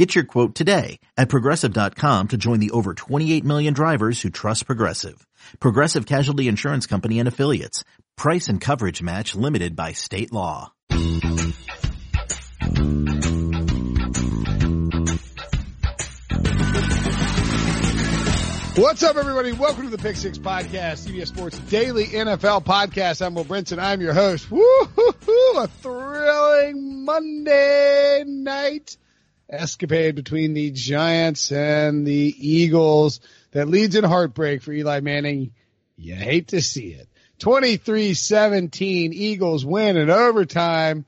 Get your quote today at progressive.com to join the over 28 million drivers who trust Progressive. Progressive Casualty Insurance Company and Affiliates. Price and coverage match limited by state law. What's up, everybody? Welcome to the Pick Six Podcast, CBS Sports Daily NFL Podcast. I'm Will Brinson. I'm your host. Woo-hoo-hoo, a thrilling Monday night escapade between the Giants and the Eagles that leads in heartbreak for Eli Manning. You hate to see it. 23-17 Eagles win in overtime.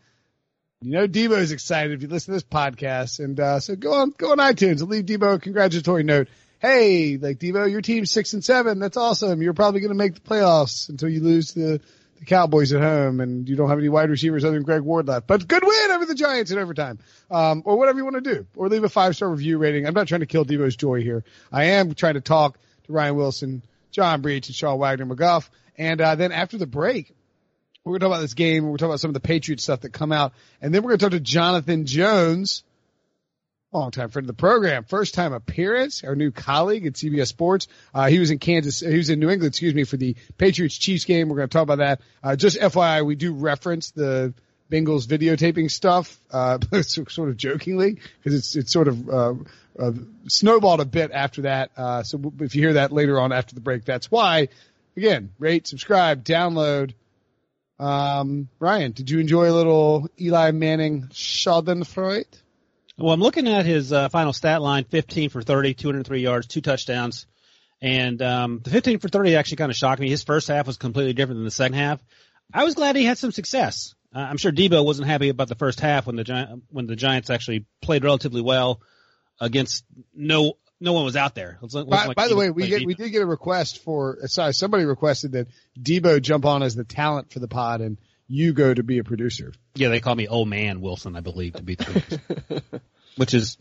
You know Debo's excited if you listen to this podcast. And uh, so go on go on iTunes and leave Debo a congratulatory note. Hey, like Debo, your team's six and seven. That's awesome. You're probably gonna make the playoffs until you lose the the Cowboys at home and you don't have any wide receivers other than Greg Ward left. But good win over the Giants in overtime. Um, or whatever you want to do. Or leave a five star review rating. I'm not trying to kill Debo's joy here. I am trying to talk to Ryan Wilson, John Breech, and Sean Wagner McGough. And uh, then after the break, we're going to talk about this game. We're going to talk about some of the Patriots stuff that come out. And then we're going to talk to Jonathan Jones, long time friend of the program, first time appearance, our new colleague at CBS Sports. Uh, he was in Kansas, he was in New England, excuse me, for the Patriots Chiefs game. We're going to talk about that. Uh, just FYI, we do reference the Bengals videotaping stuff, uh, sort of jokingly, because it's, it's sort of, uh, uh, snowballed a bit after that. Uh, so if you hear that later on after the break, that's why. Again, rate, subscribe, download. Um, Ryan, did you enjoy a little Eli Manning Schadenfreude? Well, I'm looking at his uh, final stat line: 15 for 30, 203 yards, two touchdowns. And um, the 15 for 30 actually kind of shocked me. His first half was completely different than the second half. I was glad he had some success. Uh, I'm sure Debo wasn't happy about the first half when the Gi- when the Giants actually played relatively well against no no one was out there. By, like by the way, we get, we did get a request for, sorry, somebody requested that Debo jump on as the talent for the pod and you go to be a producer. Yeah, they call me old man Wilson, I believe, to be the which is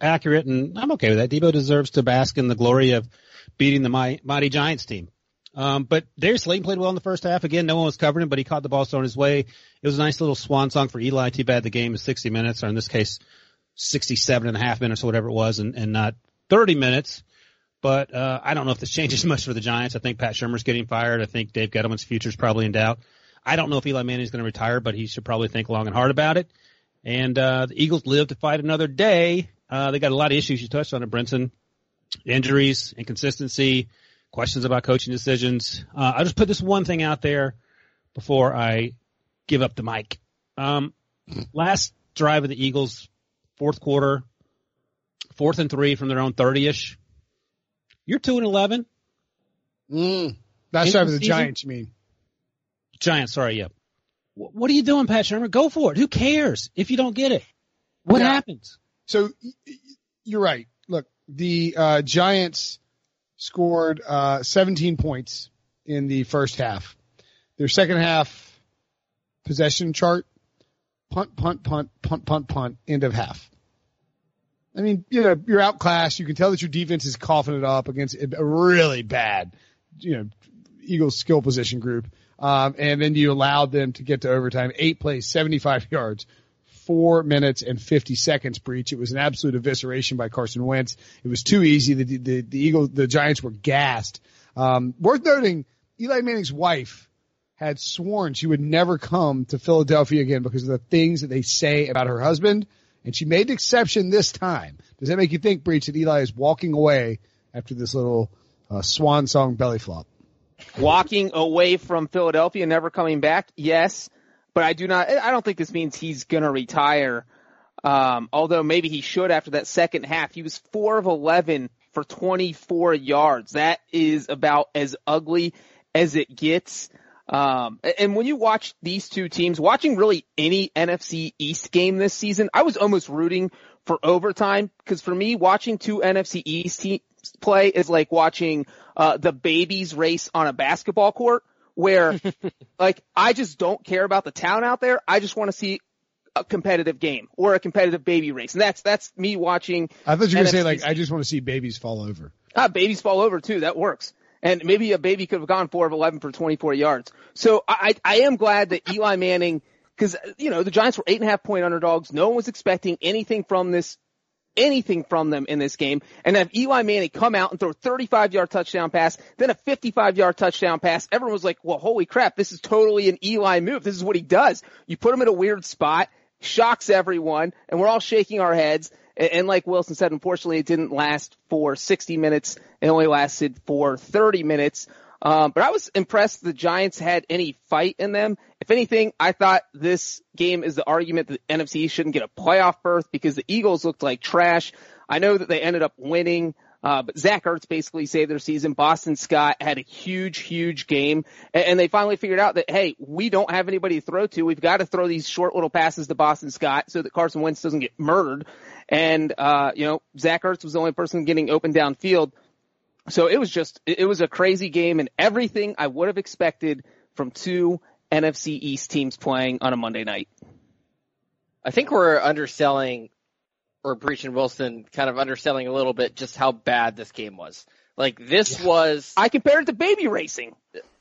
accurate, and I'm okay with that. Debo deserves to bask in the glory of beating the mighty, mighty Giants team. Um, but Darius Slayton played well in the first half. Again, no one was covering him, but he caught the ball thrown his way. It was a nice little swan song for Eli. Too bad the game is 60 minutes, or in this case, 67 and a half minutes or whatever it was, and, and not 30 minutes. But uh, I don't know if this changes much for the Giants. I think Pat Shurmur's getting fired. I think Dave Gettleman's future is probably in doubt. I don't know if Eli Manning is going to retire, but he should probably think long and hard about it. And uh, the Eagles live to fight another day. Uh, they got a lot of issues. You touched on it, Brinson. Injuries, inconsistency, questions about coaching decisions. Uh, I'll just put this one thing out there before I give up the mic. Um, last drive of the Eagles, fourth quarter, fourth and three from their own 30-ish. You're 2 and 11. Mm. That's End right of the season? Giants, you mean. Giants, sorry, yeah. Wh- What are you doing, Pat Shurmur? Go for it. Who cares if you don't get it? What Yeah. happens? So you're right. Look, the uh, Giants scored uh, 17 points in the first half. Their second half possession chart: punt, punt, punt, punt, punt, punt. End of half. I mean, you know, you're outclassed. You can tell that your defense is coughing it up against a really bad, you know, Eagles skill position group. Um, and then you allowed them to get to overtime. Eight plays, 75 yards four minutes and 50 seconds Breech. It was an absolute evisceration by Carson Wentz. It was too easy. The, the, the Eagles, the Giants were gassed. Um, worth noting, Eli Manning's wife had sworn she would never come to Philadelphia again because of the things that they say about her husband. And she made an exception this time. Does that make you think, Breech, that Eli is walking away after this little uh, swan song belly flop? Walking away from Philadelphia, never coming back. Yes, but I do not. I don't think this means he's gonna retire. Um, although maybe he should after that second half. He was four of eleven for 24 yards. That is about as ugly as it gets. Um, and when you watch these two teams, watching really any NFC East game this season, I was almost rooting for overtime because for me, watching two NFC East teams play is like watching uh, the babies race on a basketball court where like I just don't care about the town out there. I just want to see a competitive game or a competitive baby race. And that's that's me watching. I thought you were going to say like I just want to see babies fall over. Ah, babies fall over too. That works. And maybe a baby could have gone four of 11 for 24 yards. So I, I am glad that Eli Manning, cause, you know, the Giants were eight and a half point underdogs. No one was expecting anything from this, anything from them in this game. And have Eli Manning come out and throw a 35 yard touchdown pass, then a 55 yard touchdown pass. Everyone was like, well, holy crap, this is totally an Eli move. This is what he does. You put him in a weird spot, shocks everyone, and we're all shaking our heads. And, and like Wilson said, unfortunately, it didn't last for 60 minutes. It only lasted for 30 minutes. Um, but I was impressed the Giants had any fight in them. If anything, I thought this game is the argument that the NFC shouldn't get a playoff berth because the Eagles looked like trash. I know that they ended up winning. Uh, but Zach Ertz basically saved their season. Boston Scott had a huge, huge game, and, and, they finally figured out that hey, we don't have anybody to throw to. We've got to throw these short little passes to Boston Scott so that Carson Wentz doesn't get murdered. And uh, you know, Zach Ertz was the only person getting open downfield. So it was just, it was a crazy game and everything I would have expected from two NFC East teams playing on a Monday night. I think we're underselling or Breech and Wilson kind of underselling a little bit just how bad this game was. Like this yeah. was. I compared it to baby racing.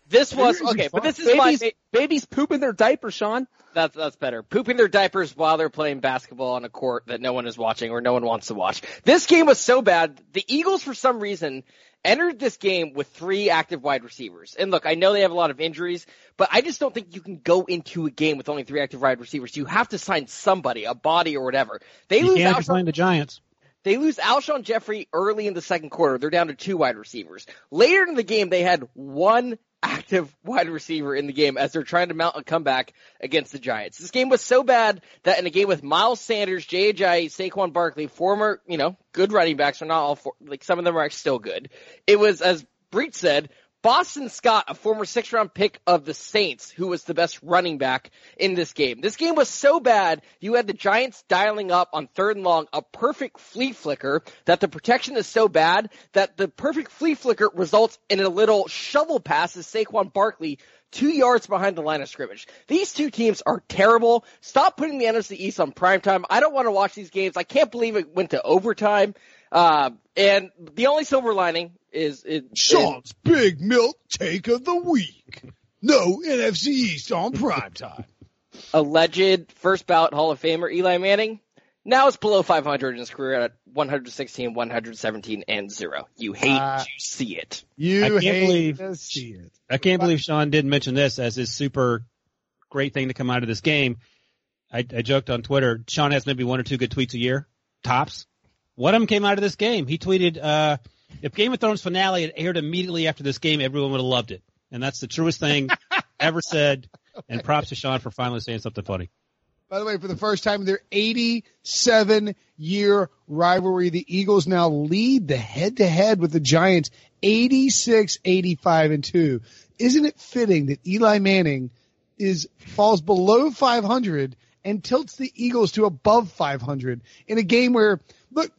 This was okay, but this is babies, my, babies pooping their diapers, Sean. That's that's better. Pooping their diapers while they're playing basketball on a court that no one is watching or no one wants to watch. This game was so bad. The Eagles, for some reason, entered this game with three active wide receivers. And look, I know they have a lot of injuries, but I just don't think you can go into a game with only three active wide receivers. You have to sign somebody, a body or whatever. They you lose can't Alshon, the Giants. They lose Alshon Jeffery early in the second quarter. They're down to two wide receivers. Later in the game, they had one active wide receiver in the game as they're trying to mount a comeback against the Giants. This game was so bad that in a game with Miles Sanders, J.J. Saquon Barkley, former, you know, good running backs, are not all, for, like some of them are still good. It was, as Breech said, Boston Scott, a former six round pick of the Saints, who was the best running back in this game. This game was so bad, you had the Giants dialing up on third and long a perfect flea flicker that the protection is so bad that the perfect flea flicker results in a little shovel pass to Saquon Barkley two yards behind the line of scrimmage. These two teams are terrible. Stop putting the NFC East on prime time. I don't want to watch these games. I can't believe it went to overtime. Uh, and the only silver lining is it, Sean's it, Big Milk Take of the Week. No NFC East on prime time. Alleged first ballot Hall of Famer Eli Manning now it's below 500 in his career at 116, 117, and zero. You hate uh, to see it. You I can't hate believe, to see it. I can't believe Sean didn't mention this as his super great thing to come out of this game. I, I joked on Twitter. Sean has maybe one or two good tweets a year, tops. One of them came out of this game. He tweeted, uh, if Game of Thrones finale had aired immediately after this game, everyone would have loved it. And that's the truest thing ever said. And props to Sean for finally saying something funny. By the way, for the first time in their 87 year rivalry, the Eagles now lead the head to head with the Giants 86, 85 and 2. Isn't it fitting that Eli Manning is falls below 500 and tilts the Eagles to above 500 in a game where, look,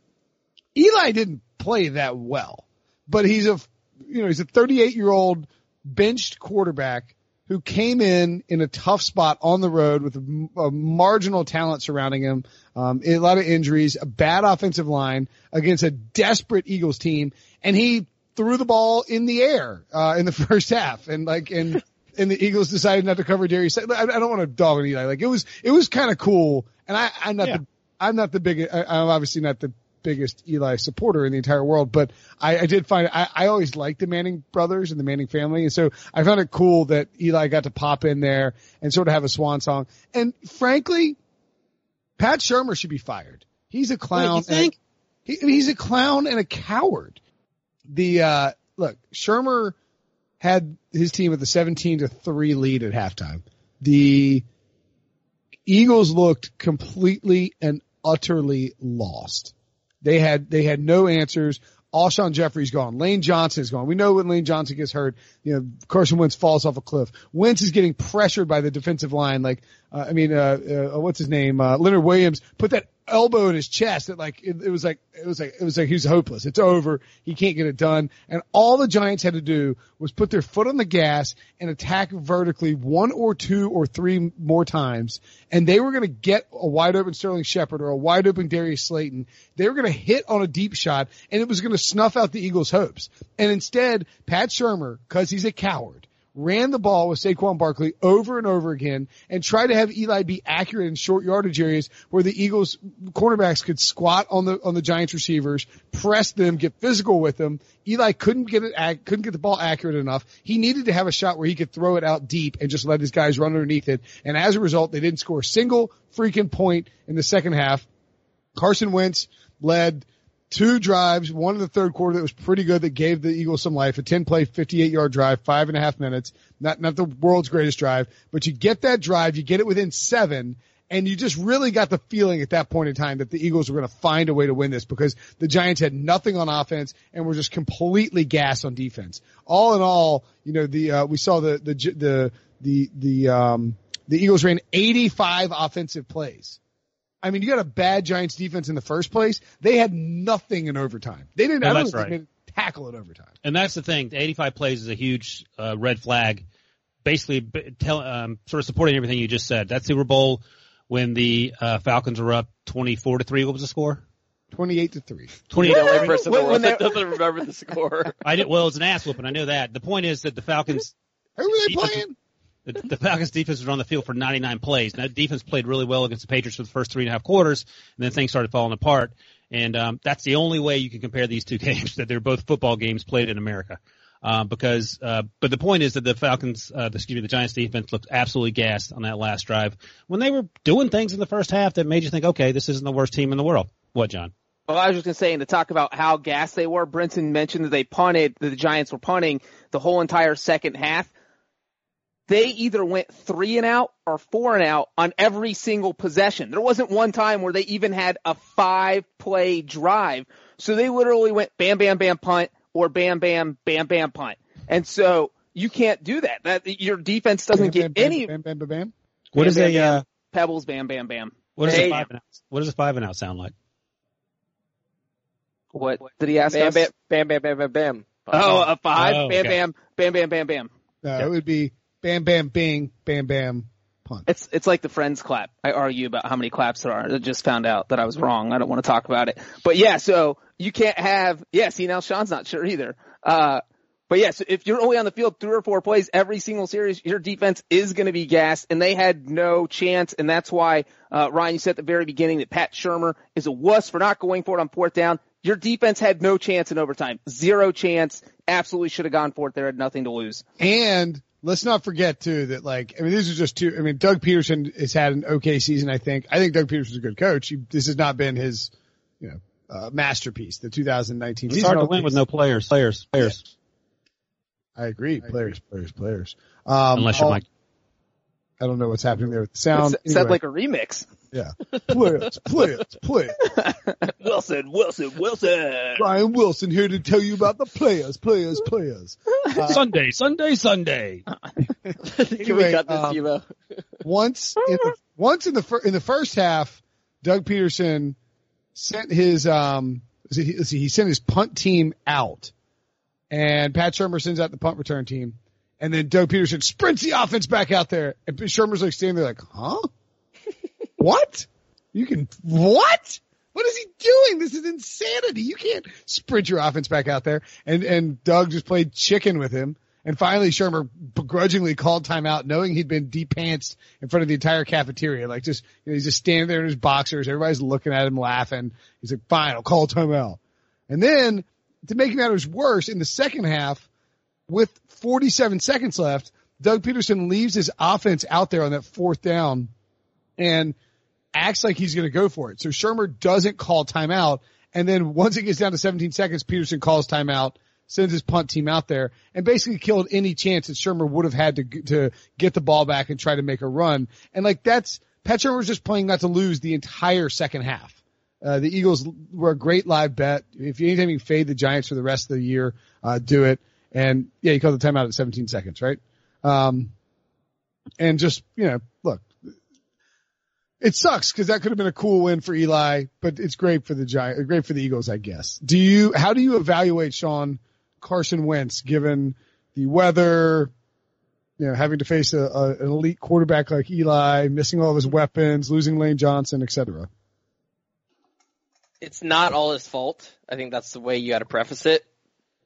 Eli didn't play that well, but he's a, you know, he's a 38 year old benched quarterback who came in in a tough spot on the road with a, a marginal talent surrounding him, um, a lot of injuries, a bad offensive line against a desperate Eagles team, and he threw the ball in the air uh, in the first half, and like and. And the Eagles decided not to cover Darius. I, I don't want to dog on Eli. Like it was, it was kind of cool. And I, I'm not yeah. the, I'm not the biggest. I'm obviously not the biggest Eli supporter in the entire world, but I, I did find I, I always liked the Manning brothers and the Manning family, and so I found it cool that Eli got to pop in there and sort of have a swan song. And frankly, Pat Shurmur should be fired. He's a clown. Wait, you think? A, he, he's a clown and a coward. The uh, look, Shurmur had his team with a 17 to three lead at halftime. The Eagles looked completely and utterly lost. They had they had no answers. Alshon Jeffery's gone. Lane Johnson is gone. We know when Lane Johnson gets hurt, you know, Carson Wentz falls off a cliff. Wentz is getting pressured by the defensive line. Like, uh, I mean, uh, uh, what's his name? Uh, Leonard Williams put that elbow in his chest that like it, it was like it was like it was like he's hopeless. It's over. He can't get it done. And all the Giants had to do was put their foot on the gas and attack vertically one or two or three more times, and they were going to get a wide open Sterling Shepard or a wide open Darius Slayton. They were going to hit on a deep shot, and it was going to snuff out the Eagles' hopes. And instead, Pat Shurmur, because he's a coward ran the ball with Saquon Barkley over and over again and tried to have Eli be accurate in short yardage areas where the Eagles cornerbacks could squat on the on the Giants receivers, press them, get physical with them. Eli couldn't get it couldn't get the ball accurate enough. He needed to have a shot where he could throw it out deep and just let his guys run underneath it. And as a result, they didn't score a single freaking point in the second half. Carson Wentz led two drives, one in the third quarter that was pretty good that gave the Eagles some life, a 10 play, 58 yard drive, five and a half minutes. Not, not the world's greatest drive, but you get that drive, you get it within seven, and you just really got the feeling at that point in time that the Eagles were going to find a way to win this because the Giants had nothing on offense and were just completely gassed on defense. All in all, you know, the, uh, we saw the, the, the, the, the, um, the Eagles ran 85 offensive plays. I mean, you got a bad Giants defense in the first place. They had nothing in overtime. They didn't. I don't right. tackle in overtime. And that's the thing. The 85 plays is a huge uh, red flag. Basically, tell, um, sort of supporting everything you just said. That Super Bowl when the uh, Falcons were up 24 to three. What was the score? 28 to 3. 28 the only person in the world that doesn't remember the score. I did, well, it's an ass whooping. I know that. The point is that the Falcons. Who were they playing? The, the Falcons defense was on the field for 99 plays. And that defense played really well against the Patriots for the first three and a half quarters, and then things started falling apart. And um, that's the only way you can compare these two games that they're both football games played in America. Uh, because, uh, but the point is that the Falcons, uh, excuse me, the Giants defense looked absolutely gassed on that last drive when they were doing things in the first half that made you think, okay, this isn't the worst team in the world. What, John? Well, I was just going to say, and to talk about how gassed they were, Brinson mentioned that they punted, that the Giants were punting the whole entire second half they either went three and out or four and out on every single possession. There wasn't one time where they even had a five play drive. So they literally went bam, bam, bam, punt or bam, bam, bam, bam, punt. And so you can't do that. That your defense doesn't bam, get bam, any. Bam, bam, bam, bam. What is a uh, pebbles? Bam, bam, bam. What does a five and out? What does a five and out sound like? What did he ask bam, us? Bam, bam, bam, bam, bam, bam. Oh, a five. Oh, bam, okay. bam, bam, bam, bam, bam. No, it would be bam, bam, bing, bam, bam, punt. It's it's like the friends clap. I argue about how many claps there are. I just found out that I was wrong. I don't want to talk about it. But yeah, so you can't have yeah, see now Sean's not sure either. Uh but yeah, so if you're only on the field three or four plays every single series, your defense is going to be gassed, and they had no chance, and that's why uh, Ryan, you said at the very beginning that Pat Shurmur is a wuss for not going for it on fourth down. Your defense had no chance in overtime, zero chance. Absolutely should have gone for it. There had nothing to lose. And let's not forget too that like I mean these are just two. I mean Doug Pederson has had an okay season. I think. I think Doug Pederson's a good coach. He, this has not been his you know uh, masterpiece. The 2019 It's hard to Okay. win with no players. Players. Players. I agree. Players, players, players. Um, Unless you're all- Mike. I don't know what's happening there with the sound. It sounded Anyway, like a remix. yeah. Players, players, players. Wilson, Wilson, Wilson. Brian Wilson here to tell you about the players, players, players. Sunday, Sunday, Sunday. Can we cut this, um, Timo? once in the, once in the fir- in the first half, Doug Pederson sent his um let's see, let's see, he sent his punt team out, and Pat Shurmur sends out the punt return team, and then Doug Pederson sprints the offense back out there, and Shurmur's like standing there like, huh? what? You can what? What is he doing? This is insanity. You can't sprint your offense back out there. And and Doug just played chicken with him. And finally, Shurmur begrudgingly called timeout, knowing he'd been depantsed in front of the entire cafeteria. Like just, you know, he's just standing there in his boxers. Everybody's looking at him laughing. He's like, fine, I'll call timeout. And then to make matters worse, in the second half, with 47 seconds left, Doug Pederson leaves his offense out there on that fourth down and acts like he's going to go for it. So Shurmur doesn't call timeout. And then once it gets down to 17 seconds, Pederson calls timeout, sends his punt team out there and basically killed any chance that Shurmur would have had to, to get the ball back and try to make a run. And like that's, Pat Shurmur was just playing not to lose the entire second half. Uh, the Eagles were a great live bet. If anytime you fade the Giants for the rest of the year, uh, do it. And yeah, you called the timeout at 17 seconds, right? Um, and just, you know, look, It sucks because that could have been a cool win for Eli, but it's great for the Giant, great for the Eagles, I guess. Do you, how do you evaluate Sean Carson Wentz given the weather, you know, having to face a, a, an elite quarterback like Eli, missing all of his weapons, losing Lane Johnson, etc. It's not all his fault. I think that's the way you got to preface it.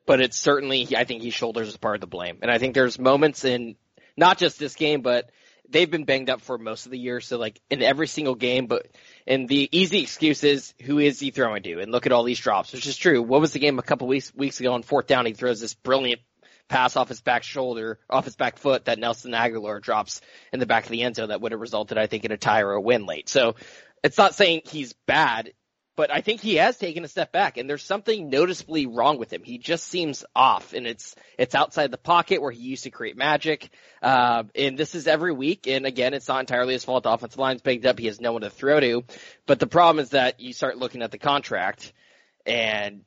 But it's certainly, I think he shoulders part of the blame. And I think there's moments in not just this game, but they've been banged up for most of the year. So like in every single game, but and the easy excuse is who is he throwing to? And look at all these drops, which is true. What was the game a couple weeks weeks ago on fourth down? He throws this brilliant pass off his back shoulder, off his back foot that Nelson Agholor drops in the back of the end zone that would have resulted, I think, in a tie or a win late. So it's not saying he's bad but I think he has taken a step back and there's something noticeably wrong with him. He just seems off and it's, it's outside the pocket where he used to create magic. Uh, and this is every week. And again, it's not entirely his fault. The offensive line's picked up. He has no one to throw to. But the problem is that you start looking at the contract and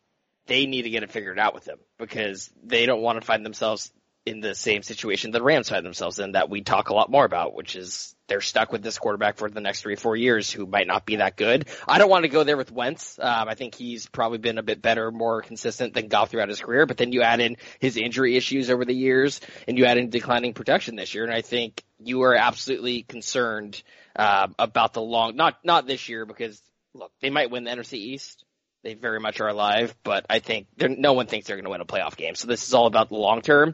they need to get it figured out with him because they don't want to find themselves in the same situation the Rams find themselves in that we talk a lot more about, which is they're stuck with this quarterback for the next three, four years who might not be that good. I don't want to go there with Wentz. Um, I think he's probably been a bit better, more consistent than Goff throughout his career, but then you add in his injury issues over the years and you add in declining production this year. And I think you are absolutely concerned, uh, about the long, not, not this year because look, they might win the NFC East. They very much are alive, but I think no one thinks they're going to win a playoff game. So this is all about the long term.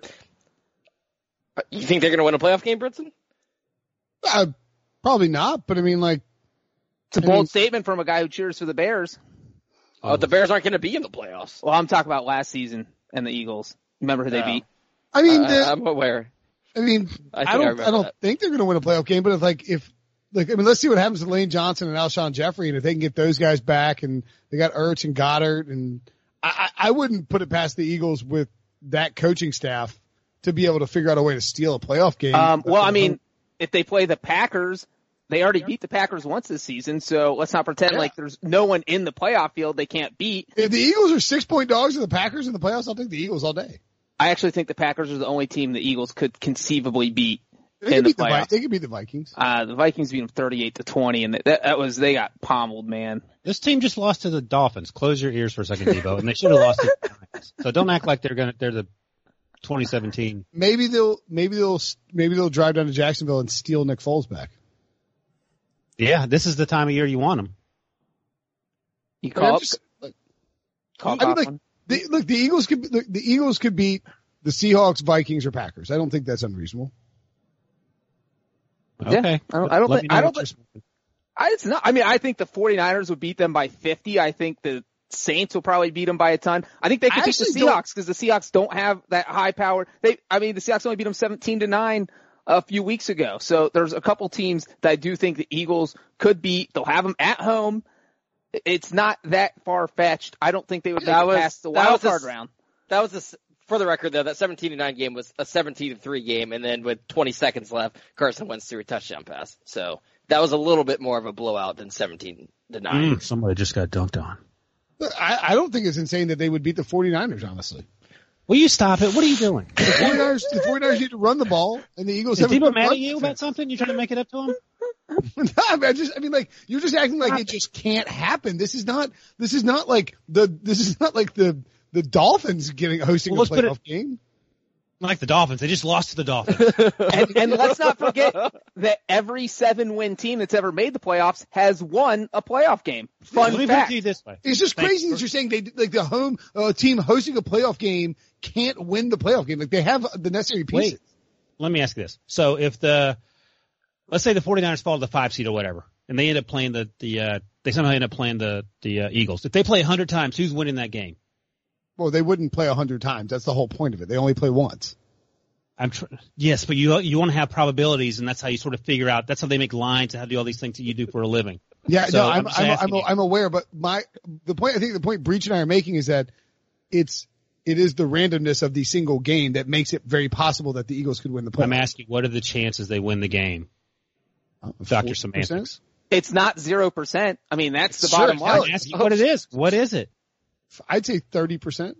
You think they're going to win a playoff game, Brinson? Uh, probably not, but I mean, like, it's a bold mean, statement from a guy who cheers for the Bears. Oh, the Bears aren't going to be in the playoffs. Well, I'm talking about last season and the Eagles. Remember who they beat? I mean, uh, I'm aware. I mean, I, I don't, I, I don't that. think they're going to win a playoff game, but if like, if, like, I mean, let's see what happens to Lane Johnson and Alshon Jeffery, and if they can get those guys back, and they got Ertz and Goedert, and I, I wouldn't put it past the Eagles with that coaching staff to be able to figure out a way to steal a playoff game. Um, well, I mean, if they play the Packers, they already beat the Packers once this season, so let's not pretend yeah. like there's no one in the playoff field they can't beat. If the Eagles are six point dogs to the Packers in the playoffs, I'll take the Eagles all day. I actually think the Packers are the only team the Eagles could conceivably beat. They in the, playoffs. the, they could beat the Vikings. Uh, the Vikings beat them 38 to 20 and that, that was, they got pommeled, man. This team just lost to the Dolphins. Close your ears for a second, Debo, and they should have lost to the Giants. So don't act like they're gonna, they're the 2017. Maybe they'll maybe they'll maybe they'll drive down to Jacksonville and steal Nick Foles back. Yeah, this is the time of year you want him. You call, just, like, call I mean, like, the, look, the Eagles could the, the Eagles could beat the Seahawks, Vikings, or Packers. I don't think that's unreasonable. Okay. Yeah, I don't, I don't think, I don't think, I, it's not, I mean, I think the 49ers would beat them by 50. I think the Saints will probably beat them by a ton. I think they could beat the Seahawks because the Seahawks don't have that high power. They, I mean, the Seahawks only beat them 17 to 9 a few weeks ago. So there's a couple teams that I do think the Eagles could beat. They'll have them at home. It's not that far fetched. I don't think they would make was, it past the wild card a, round. That was a, for the record though, that 17 to 9 game was a 17 to 3 game and then with 20 seconds left, Carson Wentz threw a touchdown pass. So that was a little bit more of a blowout than 17 to 9. Mm, somebody just got dunked on. I, I don't think it's insane that they would beat the 49ers, honestly. Will you stop it? What are you doing? The 49ers, the 49ers need to run the ball, and the Eagles Is have people mad at you about something? You're trying to make it up to them? no, I, mean, I just, I mean, like you're just acting like it just can't happen. This is not, this is not like the, this is not like the the Dolphins getting hosting well, a playoff it, game like the Dolphins. They just lost to the Dolphins. and, and let's not forget that every seven win team that's ever made the playoffs has won a playoff game. Fun Let fact. It this way. It's just crazy that you're saying they like the home uh, team hosting a playoff game can't win the playoff game. Like they have the necessary pieces. Wait, let me ask you this. So if the let's say the 49ers fall to the five seed or whatever, and they end up playing the the uh, they somehow end up playing the the uh, Eagles. If they play 100 times, who's winning that game? Well, they wouldn't play a hundred times. That's the whole point of it. They only play once. I'm tr- yes, but you you want to have probabilities, and that's how you sort of figure out. That's how they make lines and how to do all these things that you do for a living. Yeah, so no, I'm I'm, I'm, I'm, aware, but my the point I think the point Breech and I are making is that it's it is the randomness of the single game that makes it very possible that the Eagles could win the playoffs. I'm asking, what are the chances they win the game? Uh, Doctor Semantics. It's not zero percent. I mean, that's the sure, bottom line. I'm asking what it is. What is it? I'd say thirty percent.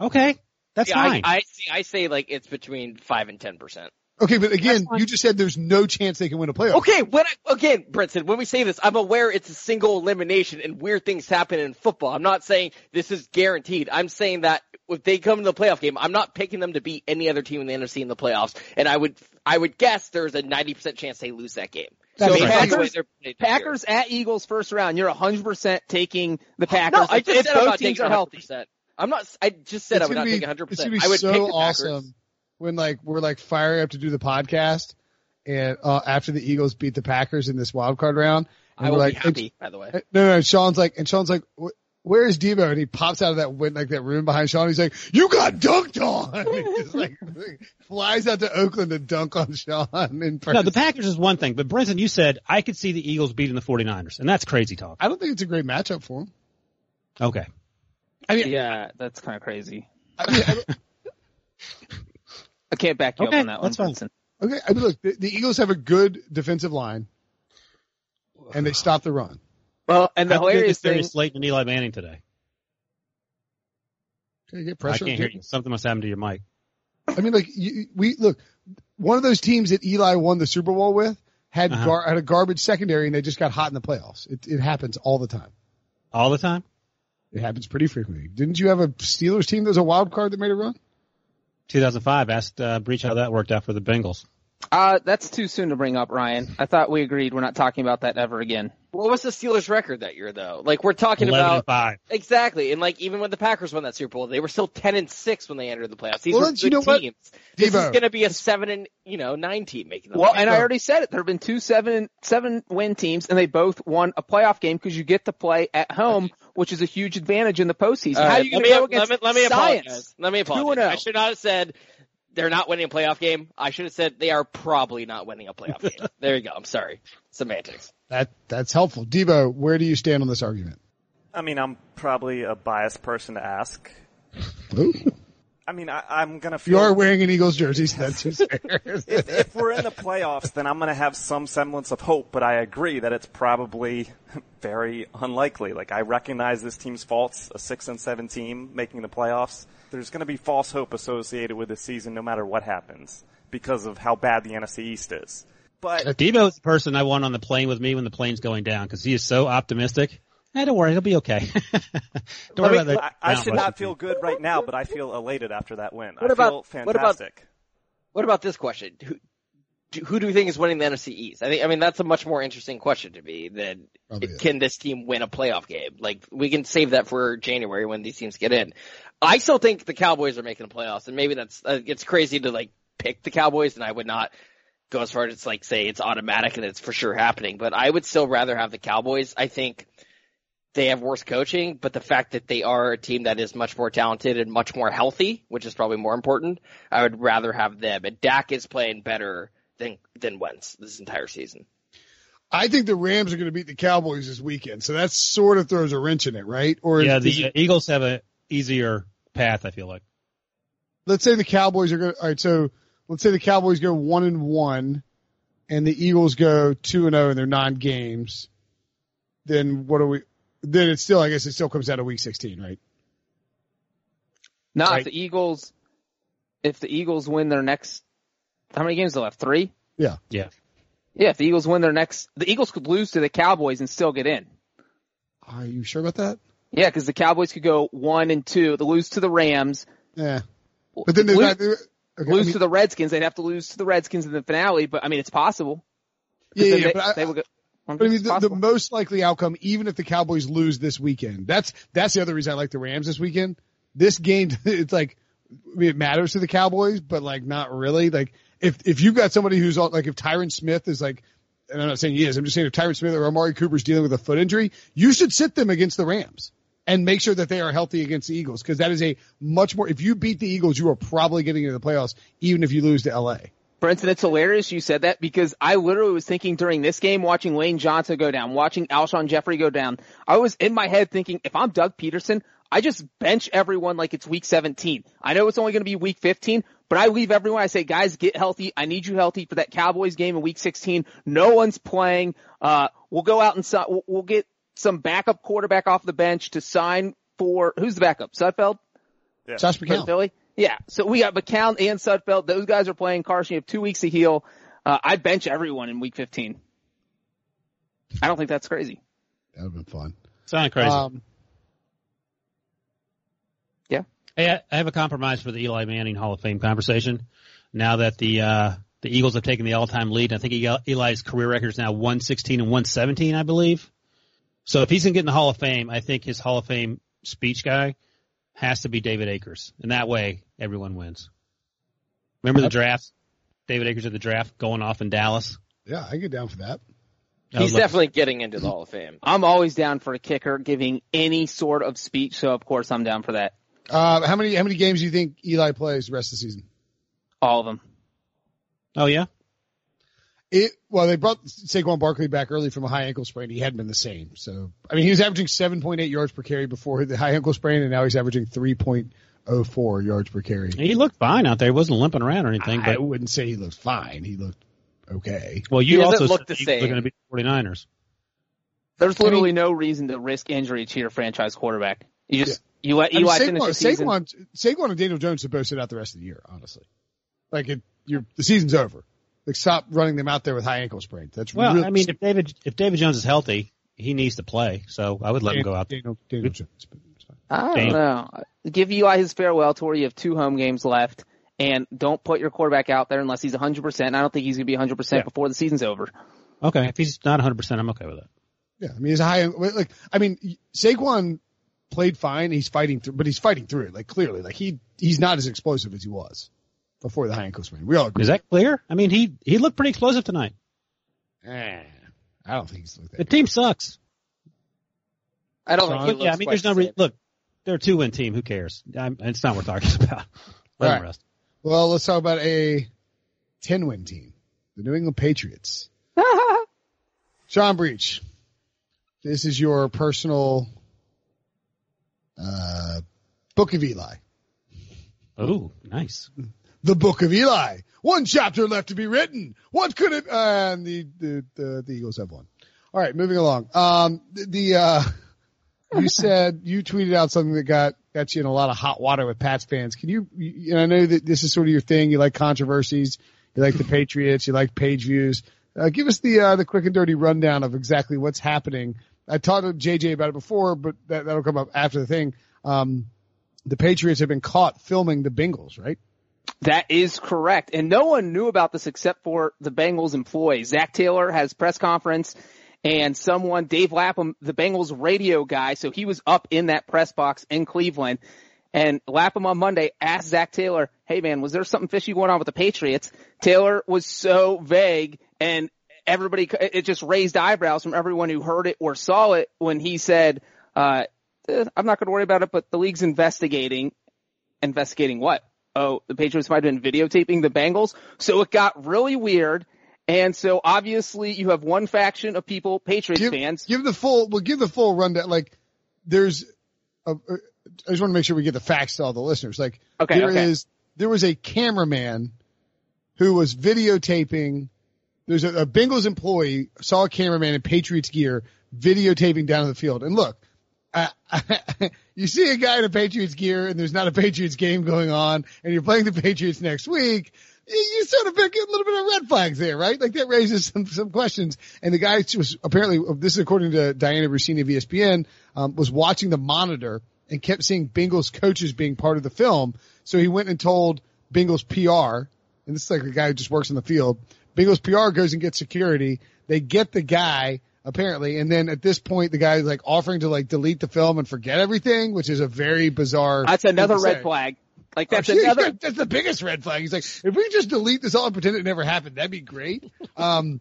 Okay, that's yeah, fine. I, I, see, I say like it's between five and ten percent. Okay, but again, you just said there's no chance they can win a playoff. Okay, when I, again, Brinson, when we say this, I'm aware it's a single elimination and weird things happen in football. I'm not saying this is guaranteed. I'm saying that if they come to the playoff game, I'm not picking them to beat any other team in the NFC in the playoffs. And I would, I would guess there's a 90% chance they lose that game. That's Based right. on the way Packers- they're playing this year. Packers at Eagles first round. You're 100% taking the Packers. No, I just if said I'm both not teams are healthy. I'm not, I just said It's I would not be- take 100%. It's gonna be I would so pick the awesome when like we're like firing up to do the podcast, and uh, after the Eagles beat the Packers in this wild card round, and I we're will like, be happy, by the way. and- no, no, Sean's like, and Sean's like, "Wh- where is Debo? And he pops out of that win, like that room behind Sean. He's like, you got dunked on. And he just like flies out to Oakland to dunk on Sean in person. No, the Packers is one thing, but Brinson, you said I could see the Eagles beating the 49ers, and that's crazy talk. I don't think it's a great matchup for him. Okay. I mean, Yeah, that's kind of crazy. I mean, I I can't back you Okay, up on that one. that's fine. Vincent. okay. I mean, look, the, the Eagles have a good defensive line, and they stop the run. Well, and the How good hilarious is thing, Darius Slayton and Eli Manning today? Okay, get pressure? I can't hear you. Something must happen to your mic. I mean, like you, we look, one of those teams that Eli won the Super Bowl with had Uh-huh. gar, had a garbage secondary, and they just got hot in the playoffs. It, it happens all the time. All the time? It happens pretty frequently. Didn't you have a Steelers team that was a wild card that made a run? 2005. Asked uh, Breech how that worked out for the Bengals. Uh, that's too soon to bring up, Ryan. I thought we agreed we're not talking about that ever again. What was the Steelers record that year though? Like we're talking 11 about and 5. Exactly, and like even when the Packers won that Super Bowl, they were still ten and six when they entered the playoffs. These Well, were good you know what, teams. This is going to be a seven and you know nine team making the Well, playoffs. and I already said it. There have been two seven seven win teams, and they both won a playoff game because you get to play at home, which is a huge advantage in the postseason. All How right, are you going to go against let me, let me science? apologize. Let me apologize. oh. I should not have said they're not winning a playoff game. I should have said they are probably not winning a playoff game. There you go. I'm sorry. Semantics. That that's helpful. Debo, where do you stand on this argument? I mean, I'm probably a biased person to ask. Ooh. I mean, I, I'm gonna You are wearing an Eagles jersey, so that's just if, if we're in the playoffs, then I'm gonna have some semblance of hope. But I agree that it's probably very unlikely. Like I recognize this team's faults. A six and seven team making the playoffs. There's gonna be false hope associated with this season, no matter what happens, because of how bad the NFC East is. But uh, Debo is the person I want on the plane with me when the plane's going down because he is so optimistic. Hey, don't worry, he'll be okay. don't worry I, about that. I, I should not feel good right now, but I feel elated after that win. What I about- feel what about- fantastic. What about this question? Who, do, who do we think is winning the NFC East? I think. I mean, that's a much more interesting question to me than oh, Probably is. can this team win a playoff game? Like we can save that for January when these teams get in. I still think the Cowboys are making the playoffs, and maybe that's uh, it's crazy to like pick the Cowboys, and I would not go as far as like say it's automatic and it's for sure happening. But I would still rather have the Cowboys. I think they have worse coaching, but the fact that they are a team that is much more talented and much more healthy, which is probably more important, I would rather have them. And Dak is playing better than than Wentz this entire season. I think the Rams are going to beat the Cowboys this weekend, so that sort of throws a wrench in it, right? Or Yeah, the it- Eagles have a easier path. I feel like. let's say the Cowboys are going. All right, so let's say the Cowboys go one and one, and the Eagles go two and zero in their non games. Then what are we? Then it's still, I guess, it still comes out of week sixteen, right? Not Right. if the Eagles. If the Eagles win their next, how many games do they have? Three. Yeah. Yeah. Yeah, if the Eagles win their next, the Eagles could lose to the Cowboys and still get in. Are you sure about that? Yeah, because the Cowboys could go one and two. They lose to the Rams. Yeah. But then lose, not. Okay, I lose mean- to the Redskins. They'd have to lose to the Redskins in the finale. But I mean, it's possible. yeah, yeah, they, but I, they would go. But I mean, the, the most likely outcome, even if the Cowboys lose this weekend, that's that's the other reason I like the Rams this weekend. This game, it's like I mean, it matters to the Cowboys, but like not really. Like if if you've got somebody who's on, like if Tyron Smith is like, and I'm not saying he is, I'm just saying if Tyron Smith or Amari Cooper's dealing with a foot injury, you should sit them against the Rams and make sure that they are healthy against the Eagles because that is a much more. If you beat the Eagles, you are probably getting into the playoffs, even if you lose to LA. Brinson, it's hilarious you said that because I literally was thinking during this game, watching Lane Johnson go down, watching Alshon Jeffery go down. I was in my head thinking, if I'm Doug Pederson, I just bench everyone like it's week 17. I know it's only going to be week 15, but I leave everyone. I say, guys, get healthy. I need you healthy for that Cowboys game in week 16. No one's playing. Uh, we'll go out and we'll get some backup quarterback off the bench to sign for, who's the backup? Sudfeld? Yeah. Josh McCown. Philly. Yeah, so we got McCown and Sudfeld. Those guys are playing. Carson, you have two weeks to heal. Uh, I bench everyone in week 15. I don't think that's crazy. That would have been fun. Sound crazy. Um, Yeah. Hey, I, I have a compromise for the Eli Manning Hall of Fame conversation. Now that the uh, the Eagles have taken the all-time lead, I think Eli's career record is now 116 and 117, I believe. So if he's going to get in the Hall of Fame, I think his Hall of Fame speech guy has to be David Akers, and that way everyone wins. Remember the draft? David Akers at the draft going off in Dallas. yeah, I get down for that. That He's like- definitely getting into the Hall of Fame. I'm always down for a kicker giving any sort of speech, so of course I'm down for that. Uh, how many how many games do you think Eli plays the rest of the season? All of them. Oh yeah, It well, they brought Saquon Barkley back early from a high ankle sprain. He hadn't been the same. So I mean, he was averaging seven point eight yards per carry before the high ankle sprain, and now he's averaging three point oh four yards per carry. he looked fine out there. He wasn't limping around or anything. But I But wouldn't say he looked fine. He looked okay. well, you He also look said the the same. Eagles are going to beat the 49ers. There's literally no reason to risk injury to your franchise quarterback. You just you let I mean, Eli finish the Saquon, season. Saquon, Saquon and Daniel Jones should both sit out the rest of the year. Honestly, like it, you're, the season's over. Like stop running them out there with high ankle sprains. That's Well, really, I mean, if David if David Jones is healthy, he needs to play. So I would let him go out. Daniel, Daniel Jones. but it's fine. I don't Damn. know. Give Eli his farewell tour. You have two home games left, and don't put your quarterback out there unless he's 100. percent I don't think he's going to be 100 percent Yeah. before the season's over. Okay, if he's not 100, percent I'm okay with that. Yeah, I mean, he's a high. Like, I mean, Saquon played fine. He's fighting through, but he's fighting through it. Like clearly, like he he's not as explosive as he was before the high ankle sprain. We all agree. Is that clear? I mean, he he looked pretty explosive tonight. Eh, I don't think he's like that. The that. team sucks. I don't Sean? think he looks yeah, I mean, there's no the re- look. They're a two win team. Who cares? I'm, it's not worth arguing about. Let All right. rest. Well, let's talk about a ten win team, the New England Patriots. Sean Breech, this is your personal uh, book of Eli. Oh, nice. The Book of Eli. One chapter left to be written. What could it? Uh, and the, the the the Eagles have one. All right, moving along. Um, the, the uh, you said you tweeted out something that got got you in a lot of hot water with Pats fans. Can you? you and I know that this is sort of your thing. You like controversies. You like the Patriots. You like page views. Uh, give us the uh, the quick and dirty rundown of exactly what's happening. I talked to JJ about it before, but that that'll come up after the thing. Um, the Patriots have been caught filming the Bengals, right? That is correct. And no one knew about this except for the Bengals employees. Zac Taylor has press conference and someone, Dave Lapham, the Bengals radio guy, so he was up in that press box in Cleveland. And Lapham on Monday asked Zac Taylor, hey man, was there something fishy going on with the Patriots? Taylor was so vague and everybody, it just raised eyebrows from everyone who heard it or saw it when he said, uh, eh, I'm not going to worry about it, but the league's investigating. Investigating what? Oh, the Patriots might have been videotaping the Bengals. So it got really weird. And so obviously you have one faction of people, Patriots give, fans. Give the full, well, give the full rundown. Like, there's, a, a, I just want to make sure we get the facts to all the listeners. Like, Okay, there okay. is- there was a cameraman who was videotaping. There's a, a Bengals employee saw a cameraman in Patriots gear videotaping down the field. And look, you see a guy in a Patriots gear and there's not a Patriots game going on and you're playing the Patriots next week. You sort of pick a little bit of red flags there, right? Like that raises some, some questions. And the guy was apparently, this is according to Dianna Russini of ESPN, um, was watching the monitor and kept seeing Bengals coaches being part of the film. So he went and told Bengals PR, and this is like a guy who just works in the field. Bengals PR goes and gets security. They get the guy apparently, and then at this point, the guy's like offering to like delete the film and forget everything, which is a very bizarre. That's another red flag. Like that's Oh, another. That's the biggest red flag. He's like, if we just delete this all and pretend it never happened, that'd be great. Um,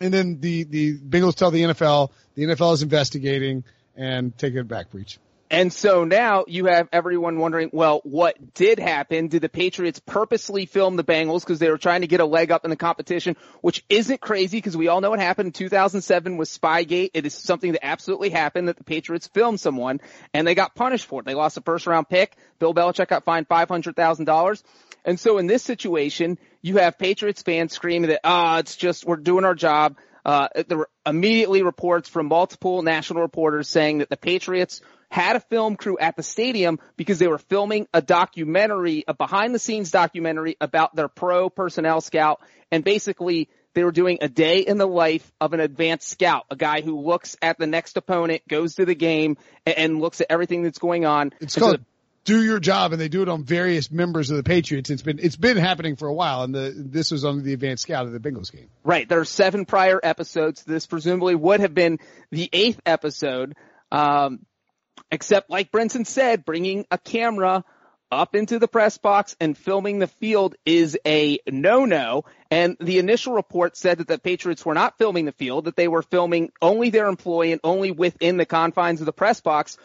and then the the Bengals tell the NFL, the NFL is investigating and take it back, Breech. And so now you have everyone wondering, well, what did happen? Did the Patriots purposely film the Bengals because they were trying to get a leg up in the competition, which isn't crazy because we all know what happened in 2007 with Spygate. It is something that absolutely happened that the Patriots filmed someone and they got punished for it. They lost a first round pick. Bill Belichick got fined $500,000. And so in this situation, you have Patriots fans screaming that, ah, it's just, we're doing our job. Uh, there were immediately reports from multiple national reporters saying that the Patriots had a film crew at the stadium because they were filming a documentary, a behind the scenes documentary about their pro personnel scout. And basically they were doing a day in the life of an advanced scout, a guy who looks at the next opponent, goes to the game and, and looks at everything that's going on. It's And so called do your job, and they do it on various members of the Patriots. It's been it's been happening for a while, and the this was on the advanced scout of the Bengals game. Right. There are seven prior episodes. This presumably would have been the eighth episode. Um, except like Brinson said, bringing a camera up into the press box and filming the field is a no-no. And the initial report said that the Patriots were not filming the field, that they were filming only their employee and only within the confines of the press box.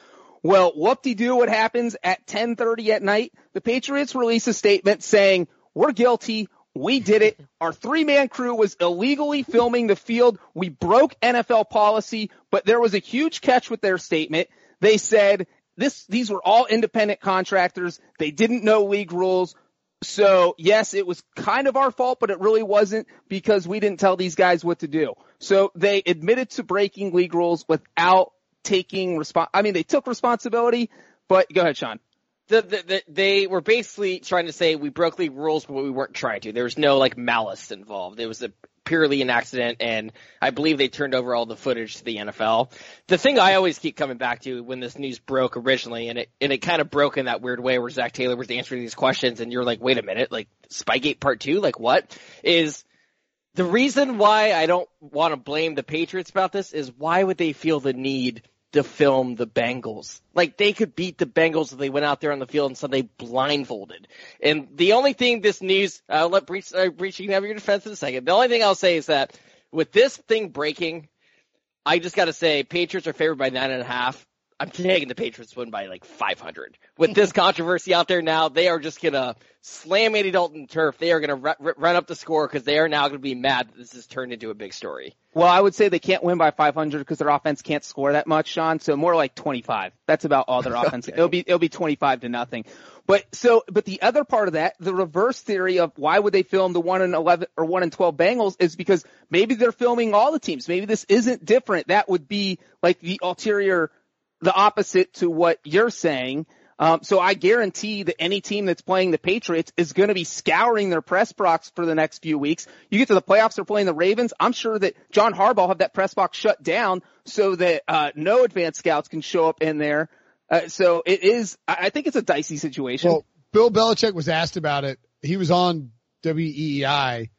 Well, whoop-de-doo what happens at 1030 at night? The Patriots release a statement saying, we're guilty. We did it. Our three-man crew was illegally filming the field. We broke NFL policy, but there was a huge catch with their statement. They said this, these were all independent contractors. They didn't know league rules. So yes, it was kind of our fault, but it really wasn't because we didn't tell these guys what to do. So they admitted to breaking league rules without taking respons I mean, they took responsibility, but go ahead, Sean. the, the, the, they were basically trying to say we broke league rules, but we weren't trying to. There was no like malice involved. It was a purely an accident, and I believe they turned over all the footage to the NFL. The thing I always keep coming back to when this news broke originally, and it and it kind of broke in that weird way where Zac Taylor was answering these questions, and you're like, wait a minute, like Spygate Part Two, like what is the reason why I don't want to blame the Patriots about this is why would they feel the need to film the Bengals? Like they could beat the Bengals if they went out there on the field on Sunday blindfolded. And the only thing this news, I'll let Breech, uh, Breech you can have your defense in a second. The only thing I'll say is that with this thing breaking, I just got to say Patriots are favored by nine and a half. I'm taking the Patriots win by like 500. With this controversy out there now, they are just gonna slam Andy Dalton turf. They are gonna r- r- run up the score because they are now gonna be mad that this has turned into a big story. Well, I would say they can't win by 500 because their offense can't score that much, Sean. So more like 25. That's about all their offense. It'll be it'll be 25 to nothing. But so, but the other part of that, the reverse theory of why would they film the one and 11 or one and 12 Bengals is because maybe they're filming all the teams. Maybe this isn't different. That would be like the ulterior, the opposite to what you're saying. Um, so I guarantee that any team that's playing the Patriots is going to be scouring their press box for the next few weeks. You get to the playoffs, they're playing the Ravens. I'm sure that John Harbaugh have that press box shut down so that uh, no advanced scouts can show up in there. Uh, so it is. I think it's a dicey situation. Well, Bill Belichick was asked about it. He was on WEEI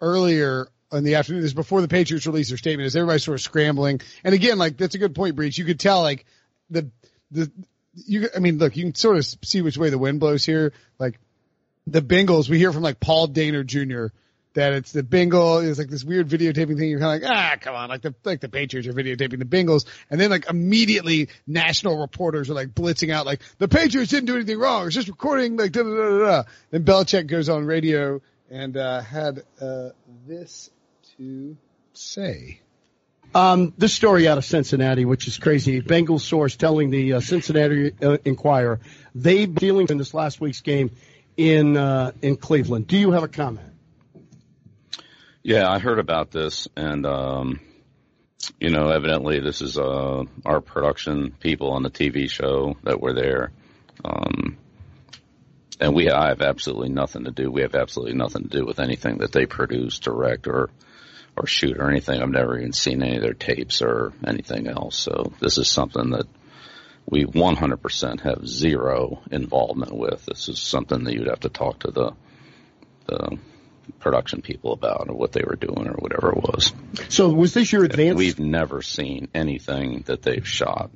earlier in the afternoon. This is before the Patriots released their statement. As everybody sort of scrambling, and again, like that's a good point, Breech. You could tell, like the the you. I mean, look, you can sort of see which way the wind blows here. Like the Bengals, we hear from like Paul Dehner Jr. that it's the Bengal. It's like this weird videotaping thing. You're kind of like, ah, come on, like the like the Patriots are videotaping the Bengals, and then like immediately national reporters are like blitzing out like the Patriots didn't do anything wrong. It's just recording like da da da da. Then Belichick goes on radio and uh, had uh, this to say. Um, this story out of Cincinnati, which is crazy. Bengals source telling the uh, Cincinnati uh, Enquirer they dealing in this last week's game in uh, in Cleveland. Do you have a comment? Yeah, I heard about this, and um, you know, evidently this is uh, our production people on the TV show that were there, um, and we I have absolutely nothing to do. We have absolutely nothing to do with anything that they produce, direct, or or shoot or anything. I've never even seen any of their tapes or anything else. So this is something that we 100% have zero involvement with. This is something that you'd have to talk to the the production people about or what they were doing or whatever it was. So was this your advance? We've never seen anything that they've shot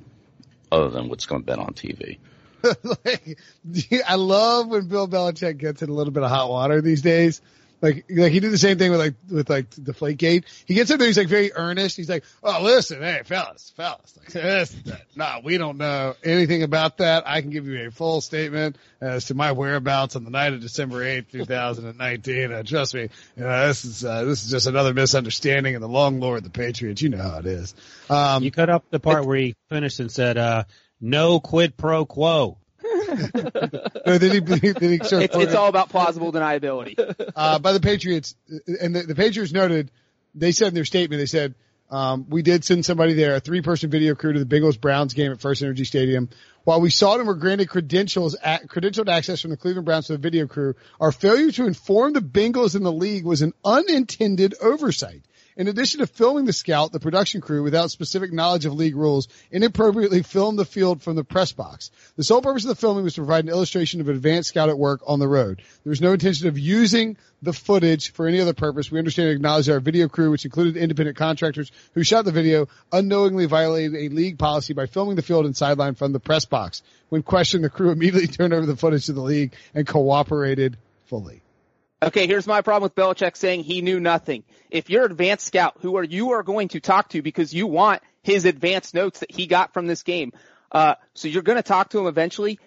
other than what's going to been on TV. like, I love when Bill Belichick gets in a little bit of hot water these days. Like, like he did the same thing with like, with like Deflategate. He gets in there, he's like very earnest. He's like, oh, listen, hey, fellas, fellas, like this, that. no, we don't know anything about that. I can give you a full statement as to my whereabouts on the night of December 8th, 2019. Uh, trust me, you know, this is, uh, this is just another misunderstanding of the long lore of the Patriots. You know how it is. Um, You cut up the part where he finished and said, uh, no quid pro quo. No, then he, then he started it's, it's all about plausible deniability. uh, by the Patriots, and the, the Patriots noted, they said in their statement, they said, Um, we did send somebody there, a three person video crew to the Bengals Browns game at FirstEnergy Stadium. While we saw them were granted credentials, credentialed access from the Cleveland Browns to the video crew, our failure to inform the Bengals and the league was an unintended oversight. In addition to filming the scout, the production crew, without specific knowledge of league rules, inappropriately filmed the field from the press box. The sole purpose of the filming was to provide an illustration of advanced scout at work on the road. There was no intention of using the footage for any other purpose. We understand and acknowledge that our video crew, which included independent contractors who shot the video, unknowingly violated a league policy by filming the field and sideline from the press box. When questioned, the crew immediately turned over the footage to the league and cooperated fully. Okay, here's my problem with Belichick saying he knew nothing. If you're advanced scout, who are you are going to talk to because you want his advanced notes that he got from this game. Uh, so you're going to talk to him eventually.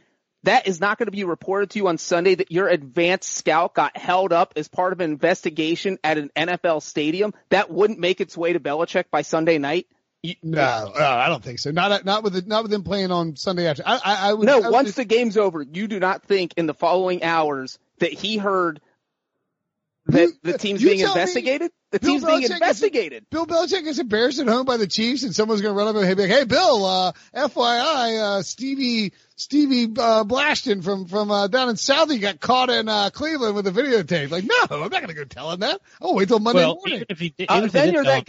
That is not going to be reported to you on Sunday that your advanced scout got held up as part of an investigation at an NFL stadium. That wouldn't make its way to Belichick by Sunday night. You, no, no, I don't think so. Not not with the, not with them playing on Sunday after. I, I, I would, no. I would once just, the game's over, you do not think in the following hours that he heard that the team's being investigated? The Bill team's being Belichick investigated. Bill Belichick is embarrassed at home by the Chiefs, and someone's going to run up and be like, "Hey, Bill, uh, FYI, uh, Stevie Stevie uh, Blaston from from uh, down in Southie got caught in uh, Cleveland with a videotape." Like, no, I'm not going to go tell him that. Oh, wait till Monday well, morning. even if he, did- Uh, even if then did you're tell that him-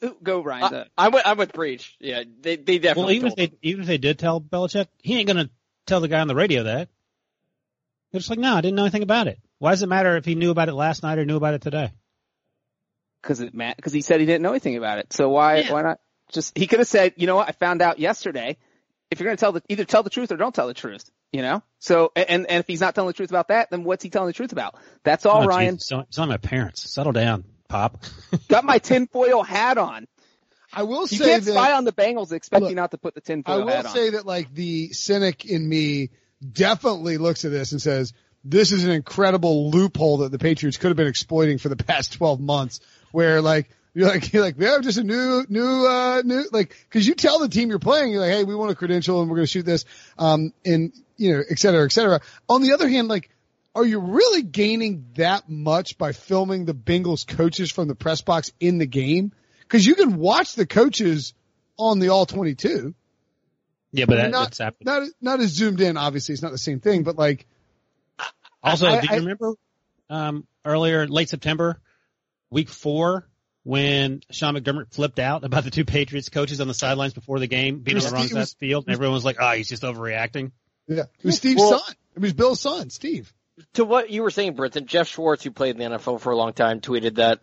guy. Ooh, Go, Ryan. I, I'm with, I'm with Breech. Yeah, they they definitely. Well, even if told they even if they did tell Belichick, he ain't gonna tell the guy on the radio that. They're just like, no, I didn't know anything about it. Why does it matter if he knew about it last night or knew about it today? because it Matt because he said he didn't know anything about it. So why why not just he could have said, you know what, I found out yesterday. If you're going to tell the either tell the truth or don't tell the truth, you know. So and and if he's not telling the truth about that, then what's he telling the truth about? That's all, Oh, Ryan. Jesus, It's not my parents. Settle down, Pop. Got my tinfoil hat on. I will You say can't that spy on the Bengals and expect Look, not to put the I tinfoil hat on. I will say that like the cynic in me definitely looks at this and says, this is an incredible loophole that the Patriots could have been exploiting for the past 12 months where like, you're like, you're like, we have just a new, new, uh, new, like, cause you tell the team you're playing, you're like, hey, we want a credential and we're going to shoot this, um, and, you know, et cetera, et cetera. On the other hand, like, are you really gaining that much by filming the Bengals coaches from the press box in the game? Cause you can watch the coaches on the all 22. Yeah, but that, not, that's happening. not not as zoomed in. Obviously, it's not the same thing, but like, Also, I- do you I- remember um, earlier, late September, week four, when Sean McDermott flipped out about the two Patriots coaches on the sidelines before the game being on the wrong Steve- side of the field, and everyone was like, "Oh, he's just overreacting." yeah, it was Steve's Well- son. It was Bill's son, Steve. to what you were saying, Brinson, Geoff Schwartz, who played in the NFL for a long time, tweeted that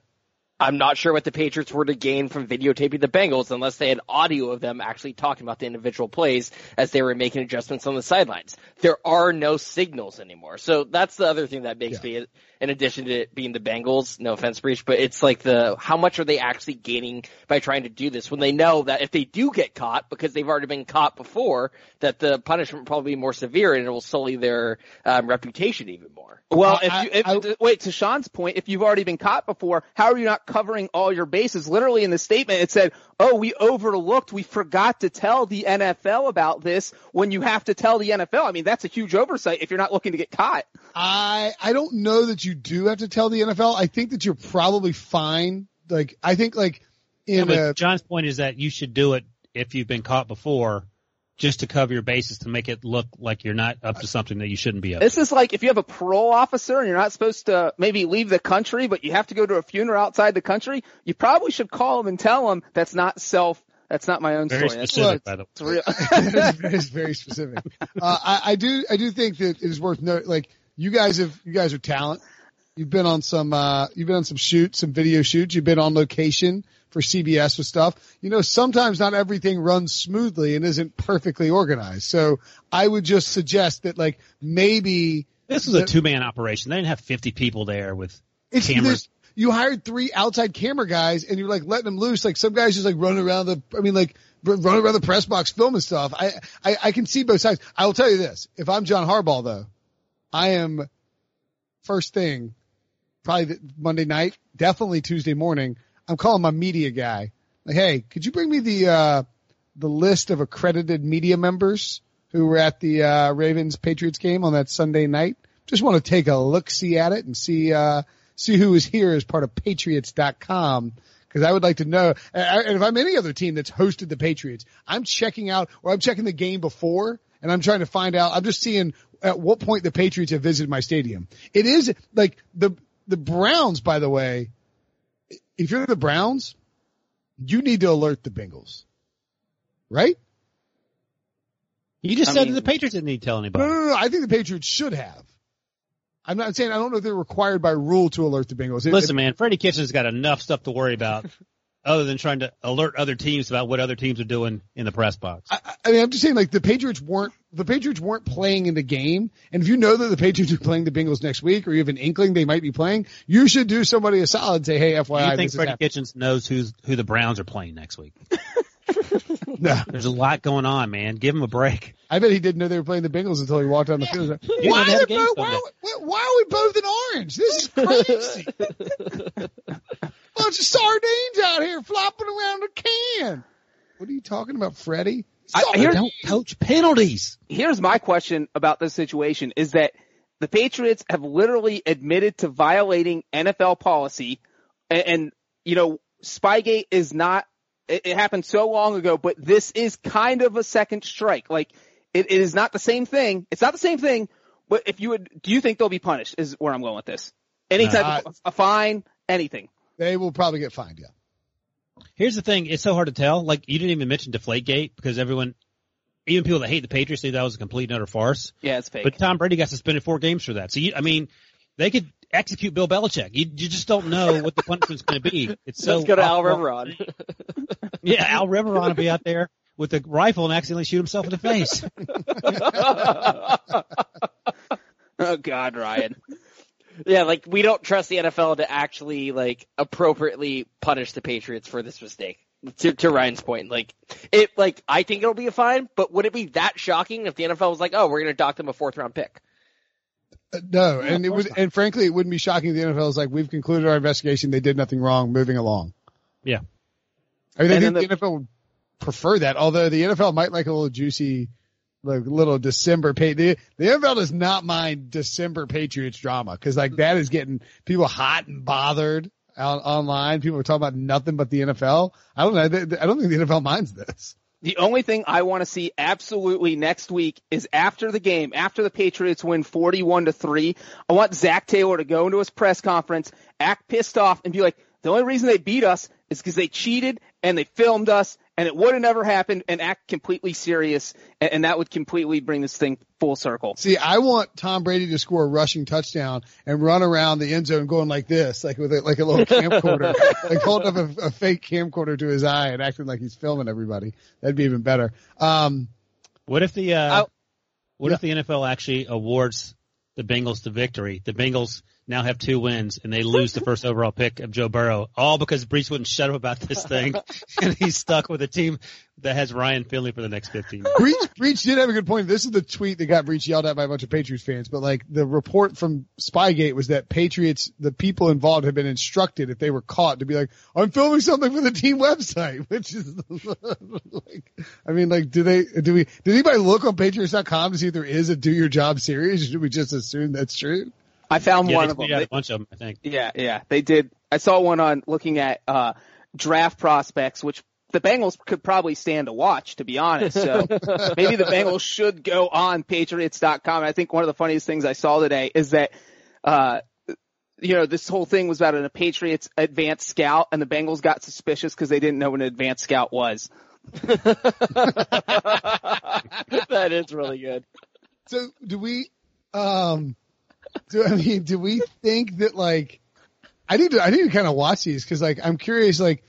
I'm not sure what the Patriots were to gain from videotaping the Bengals unless they had audio of them actually talking about the individual plays as they were making adjustments on the sidelines. There are no signals anymore. So that's the other thing that makes me, in addition to it being the Bengals, no offense Breech, but it's like the, how much are they actually gaining by trying to do this when they know that if they do get caught, because they've already been caught before, that the punishment will probably be more severe and it will sully their um, reputation even more. Well, I- if you, if, I- wait, to Sean's point, if you've already been caught before, how are you not covering all your bases? Literally in the statement, it said, oh, we overlooked, we forgot to tell the NFL about this when you have to tell the NFL. I mean, that's a huge oversight if you're not looking to get caught. I I don't know that you do have to tell the NFL. I think that you're probably fine. Like I think like Yeah, in but a John's point is that you should do it if you've been caught before, just to cover your bases to make it look like you're not up to something that you shouldn't be up. to. This is like if you have a parole officer and you're not supposed to maybe leave the country, but you have to go to a funeral outside the country, you probably should call them and tell them that's not self, that's not my own Very story. That's- specific, by the way. It's real. it's very specific. Uh, I, I do, I do think that it is worth note. Like you guys have, you guys are talent. You've been on some, uh, you've been on some shoots, some video shoots. You've been on location for CBS with stuff. You know, sometimes not everything runs smoothly and isn't perfectly organized. So I would just suggest that like maybe This was a two man operation. They didn't have 50 people there with it's cameras. you hired three outside camera guys and you're like letting them loose. Like some guys just like running around the, I mean like running around the press box filming stuff. I, I, I can see both sides. I will tell you this. If I'm John Harbaugh though, I am first thing, probably Monday night, definitely Tuesday morning. I'm calling my media guy. Like, hey, could you bring me the, uh, the list of accredited media members who were at the, uh, Ravens Patriots game on that Sunday night? Just want to take a look see at it and see, uh, see who is here as part of patriots.com because I would like to know. And if I'm any other team that's hosted the Patriots, I'm checking out or I'm checking the game before and I'm trying to find out. I'm just seeing at what point the Patriots have visited my stadium. It is like the, the Browns, by the way, if you're the Browns, you need to alert the Bengals, right? You just I said mean- that the Patriots didn't need to tell anybody. no, no, no. I think the Patriots should have. I'm not saying I don't know if they're required by rule to alert the Bengals. It- Listen, man, Freddie Kitchens got enough stuff to worry about other than trying to alert other teams about what other teams are doing in the press box. I, I mean, I'm just saying, like the Patriots weren't the Patriots weren't playing in the game, and if you know that the Patriots are playing the Bengals next week, or you have an inkling they might be playing, you should do somebody a solid and say, "Hey, Do FYI, you this think is Freddie happening." Kitchens knows who's who the Browns are playing next week? No, There's a lot going on, man. Give him a break. I bet he didn't know they were playing the Bengals until he walked down the field. He's like, You Why, know they have are both, why, why, why are we both in orange? This is crazy. Bunch of sardines out here flopping around a can. What are you talking about, Freddie? I- Sorry. here- Don't coach penalties. Here's my question about this situation is that the Patriots have literally admitted to violating NFL policy and, and you know, Spygate is not, it, it happened so long ago, but this is kind of a second strike. Like, it, it is not the same thing. It's not the same thing, but if you would, do you think they'll be punished is where I'm going with this? Any No. type of a fine, anything. They will probably get fined. Yeah. Here's the thing. It's so hard to tell. Like, you didn't even mention Deflategate because everyone, even people that hate the Patriots think that was a complete and utter farce. Yeah, it's fake. But Tom Brady got suspended four games for that. So you, I mean, they could execute Bill Belichick. You, you just don't know what the punishment's going to be. It's so Let's go to Al off- Riveron. Yeah, Al Riveron will be out there with a rifle and accidentally shoot himself in the face. oh God, Ryan. Yeah, like we don't trust the NFL to actually like appropriately punish the Patriots for this mistake. To, to Ryan's point, like it, like I think it'll be a fine, but would it be that shocking if the NFL was like, "Oh, we're going to dock them a fourth round pick"? Uh, No, and it would, and frankly, it wouldn't be shocking. if The NFL is like, we've concluded our investigation. They did nothing wrong. Moving along. Yeah. I mean, I think then the, NFL would prefer that. Although the NFL might like a little juicy, like little December pay. The, the NFL does not mind December Patriots drama because like that is getting people hot and bothered out online. People are talking about nothing but the NFL. I don't know. I don't think the NFL minds this. The only thing I want to see absolutely next week is after the game, after the Patriots win 41 to 3, I want Zac Taylor to go into his press conference, act pissed off and be like, the only reason they beat us is because they cheated and they filmed us and it would have never happened and act completely serious and, and that would completely bring this thing full circle. See, I want Tom Brady to score a rushing touchdown and run around the end zone going like this, like with a, like a little camcorder, like holding up a, a fake camcorder to his eye and acting like he's filming everybody. That'd be even better. Um, What if the, uh, I'll- what if the NFL actually awards the Bengals the victory? The Bengals now have two wins and they lose the first overall pick of Joe Burrow, all because Brees wouldn't shut up about this thing and he's stuck with a team that has Ryan Finley for the next 15 years. Breech, Breech did have a good point. This is the tweet that got Breech yelled at by a bunch of Patriots fans, but like the report from Spygate was that Patriots, the people involved had been instructed if they were caught to be like, I'm filming something for the team website, which is like, I mean, like, do they, do we, did anybody look on Patriots.com to see if there is a do your job series? Or should we just assume that's true? I found Yeah, one they of them. tweeted out They- a bunch of them, I think. Yeah, yeah, they did. I saw one on looking at uh draft prospects, which the Bengals could probably stand to watch, to be honest. So maybe the Bengals should go on Patriots.com. I think one of the funniest things I saw today is that, uh, you know, this whole thing was about an, a Patriots advanced scout, and the Bengals got suspicious because they didn't know what an advanced scout was. that is really good. So do we, um, do, I mean, do we think that like, I need to, I need to kind of watch these because like, I'm curious, like,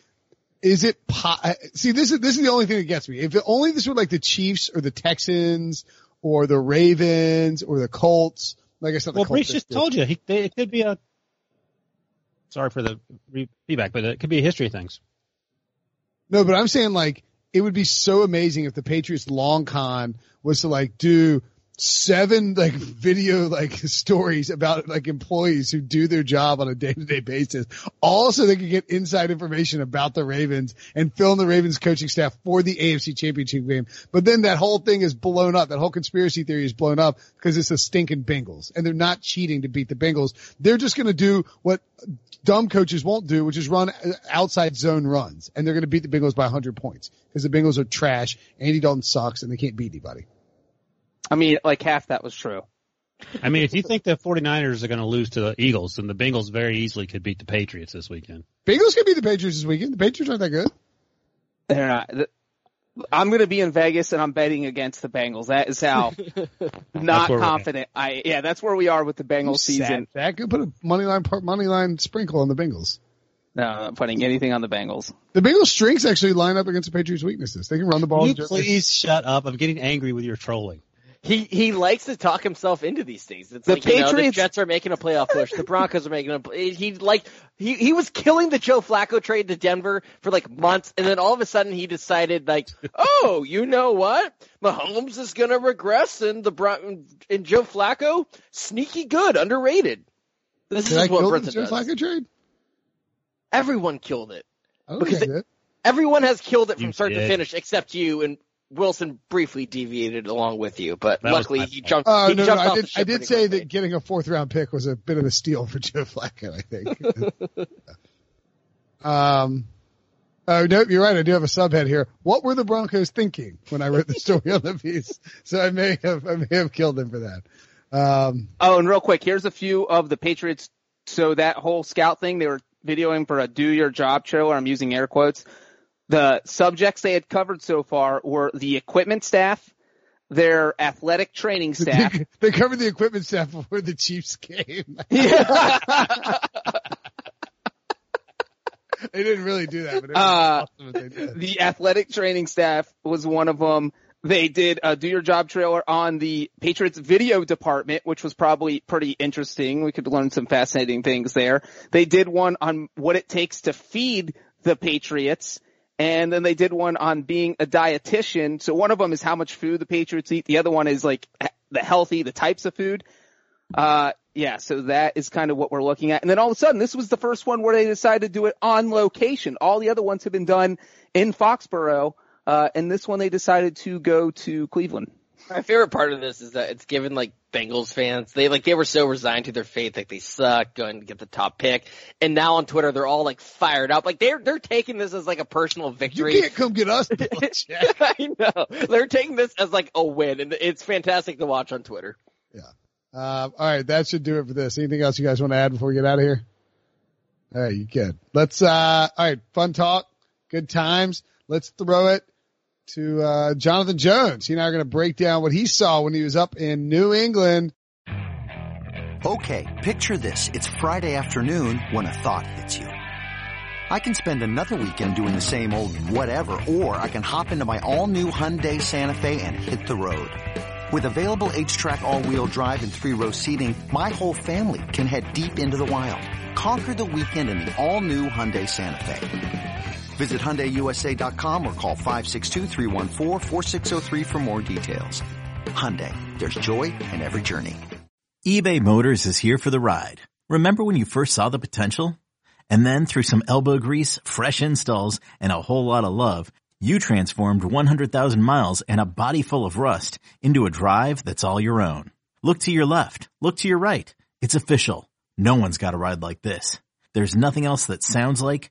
is it po- see, this is, this is the only thing that gets me. If it, only this were like the Chiefs or the Texans or the Ravens or the Colts, like I said, the Well, Brees just told you he, they, it could be a. Sorry for the re- feedback, but it could be a history of things. No, but I'm saying like it would be so amazing if the Patriots long con was to like do seven like video like stories about like employees who do their job on a day to day basis. Also, they can get inside information about the Ravens and fill in the Ravens coaching staff for the AFC championship game. But then that whole thing is blown up. That whole conspiracy theory is blown up because it's the stinking Bengals and they're not cheating to beat the Bengals. They're just going to do what dumb coaches won't do, which is run uh, outside zone runs and they're going to beat the Bengals by 100 points because the Bengals are trash. Andy Dalton sucks and they can't beat anybody. I mean, like half that was true. I mean, if you think the 49ers are going to lose to the Eagles, then the Bengals very easily could beat the Patriots this weekend. Bengals could beat the Patriots this weekend. The Patriots aren't that good. They're not. I'm going to be in Vegas and I'm betting against the Bengals. That is how not confident I. Yeah, that's where we are with the Bengals season. That could put a money line money line sprinkle on the Bengals. No, I'm not putting anything on the Bengals. The Bengals' strengths actually line up against the Patriots' weaknesses. They can run the ball. Can you please shut up? I'm getting angry with your trolling. He he likes to talk himself into these things. It's the like, Patriots, you know, the Jets are making a playoff push. The Broncos are making a. He like he he was killing the Joe Flacco trade to Denver for like months, and then all of a sudden he decided like, oh, you know what? Mahomes is gonna regress, and the Bron- and Joe Flacco sneaky good, underrated. This Did is I what kill Brinson the Joe does. Flacco trade? Everyone killed it. I don't Because think Everyone has killed it from You start to finish, except you and Wilson briefly deviated along with you, but That luckily he jumped. Oh he no, no, jumped I did. I did say quickly. that getting a fourth round pick was a bit of a steal for Joe Flacco. I think. um. Oh no, you're right. I do have a subhead here. What were the Broncos thinking when I wrote the story on the piece? So I may have I may have killed them for that. Um, Oh, and real quick, here's a few of the Patriots. So that whole scout thing, they were videoing for a do your job trailer. I'm using air quotes. The subjects they had covered so far were the equipment staff, their athletic training staff. they, they covered the equipment staff before the Chiefs game. they didn't really do that, but it was Uh, awesome the athletic training staff was one of them. They did a do your job trailer on the Patriots video department, which was probably pretty interesting. We could learn some fascinating things there. They did one on what it takes to feed the Patriots. And then they did one on being a dietitian. So one of them is how much food the Patriots eat. The other one is like the healthy, the types of food. Uh, yeah, so that is kind of what we're looking at. And then all of a sudden, this was the first one where they decided to do it on location. All the other ones have been done in Foxborough, uh, and this one they decided to go to Cleveland. My favorite part of this is that it's given like Bengals fans, they like they were so resigned to their fate, like they suck, going to get the top pick, and now on Twitter they're all like fired up, like they're they're taking this as like a personal victory. You can't come get us, I know they're taking this as like a win, and it's fantastic to watch on Twitter. Yeah. Uh, all right, that should do it for this. Anything else you guys want to add before we get out of here? All right, you good. Let's, uh, all right, fun talk, good times. Let's throw it to, uh, Jonathan Jones. He and I are going to break down what he saw when he was up in New England. Okay, picture this. It's Friday afternoon when a thought hits you. I can spend another weekend doing the same old whatever, or I can hop into my all-new Hyundai Santa Fe and hit the road. With available HTRAC all-wheel drive and three-row seating, my whole family can head deep into the wild. Conquer the weekend in the all-new Hyundai Santa Fe. Visit HyundaiUSA.com or call 562-314-4603 for more details. Hyundai, there's joy in every journey. eBay Motors is here for the ride. Remember when you first saw the potential? And then through some elbow grease, fresh installs, and a whole lot of love, you transformed 100,000 miles and a body full of rust into a drive that's all your own. Look to your left. Look to your right. It's official. No one's got a ride like this. There's nothing else that sounds like,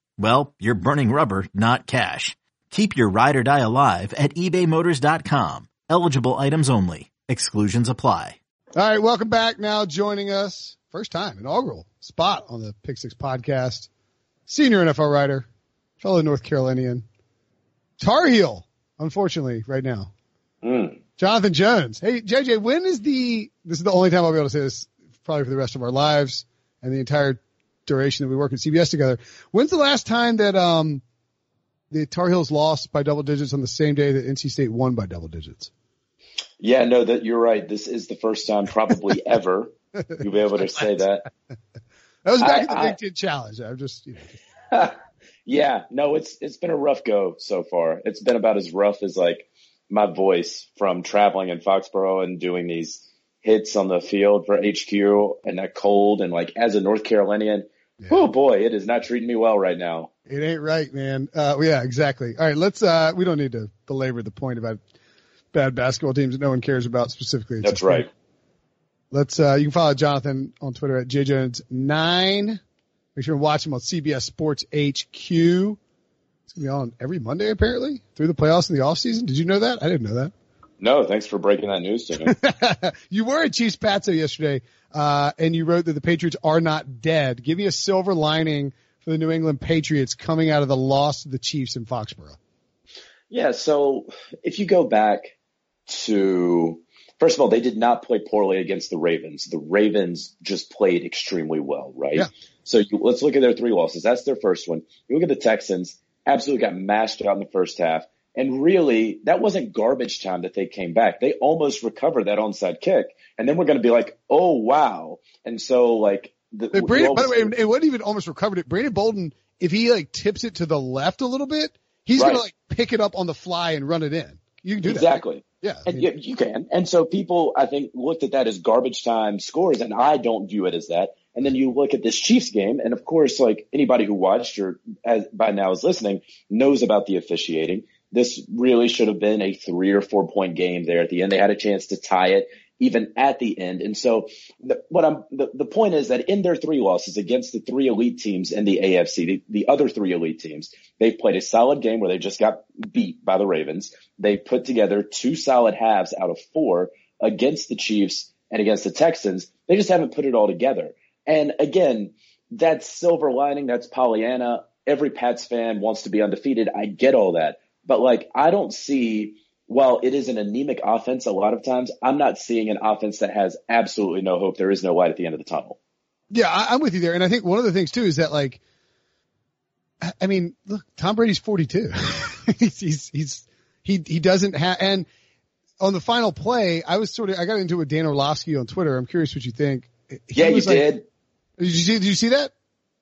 well, you're burning rubber, not cash. Keep your ride or die alive at ebaymotors.com. Eligible items only. Exclusions apply. All right, welcome back. Now joining us, first time, inaugural spot on the Pick Six podcast, senior NFL writer, fellow North Carolinian, Tar Heel, unfortunately, right now. Mm. Jonathan Jones. Hey, JJ, when is the, this is the only time I'll be able to say this probably for the rest of our lives and the entire duration that we work at CBS together. When's the last time that, um, the Tar Heels lost by double digits on the same day that NC State won by double digits? Yeah, no, that you're right. This is the first time probably ever you'll be able to say that. That was back I- in the I- Big Ten Challenge. I'm just, you know, yeah, no, it's it's been a rough go so far. It's been about as rough as like my voice from traveling in Foxborough and doing these hits on the field for HQ and that cold and like as a North Carolinian, oh boy, it is not treating me well right now. It ain't right, man. Uh, yeah, exactly. All right, let's. Uh, we don't need to belabor the point about bad basketball teams that no one cares about specifically. It's That's right. Let's. Uh, you can follow Jonathan on Twitter at jjones9. Make sure to watch him on CBS Sports HQ. It's gonna be on every Monday apparently through the playoffs in the off season. Did you know that? I didn't know that. No, thanks for breaking that news to me. you were at Chiefs Patso yesterday, uh, and you wrote that the Patriots are not dead. Give me a silver lining for the New England Patriots coming out of the loss to the Chiefs in Foxborough. Yeah, so if you go back to first of all, they did not play poorly against the Ravens. The Ravens just played extremely well, right? Yeah. So you, let's look at their three losses. That's their first one. You look at the Texans, absolutely got mashed out in the first half. And really, that wasn't garbage time that they came back. They almost recovered that onside kick. And then we're going to be like, oh, wow. And so like, the, Brandon, by the way, it wasn't even almost recovered it. Brandon Bolden, if he like tips it to the left a little bit, he's Right. gonna like pick it up on the fly and run it in. You can do that. exactly. Yeah. I And mean, yeah, you can. And so people, I think, looked at that as garbage time scores, and I don't view it as that. And then you look at this Chiefs game, and of course, like anybody who watched or as, by now is listening knows about the officiating. This really should have been a three or four point game there at the end. They had a chance to tie it even at the end. And so the, what I'm, the, the point is that in their three losses against the three elite teams in the AFC, the, the other three elite teams, they've played a solid game where they just got beat by the Ravens. They put together two solid halves out of four against the Chiefs and against the Texans. They just haven't put it all together. And again, that's silver lining. That's Pollyanna. Every Pats fan wants to be undefeated. I get all that. But like, I don't see, while it is an anemic offense a lot of times, I'm not seeing an offense that has absolutely no hope. There is no light at the end of the tunnel. yeah, I, I'm with you there. And I think one of the things too is that like, I- I mean, look, Tom Brady's 42. he's, he's, he's, he, he doesn't have, and on the final play, I was sort of, I got into it with Dan Orlovsky on Twitter. I'm curious what you think. He yeah, you like- did. Did you see, did you see that?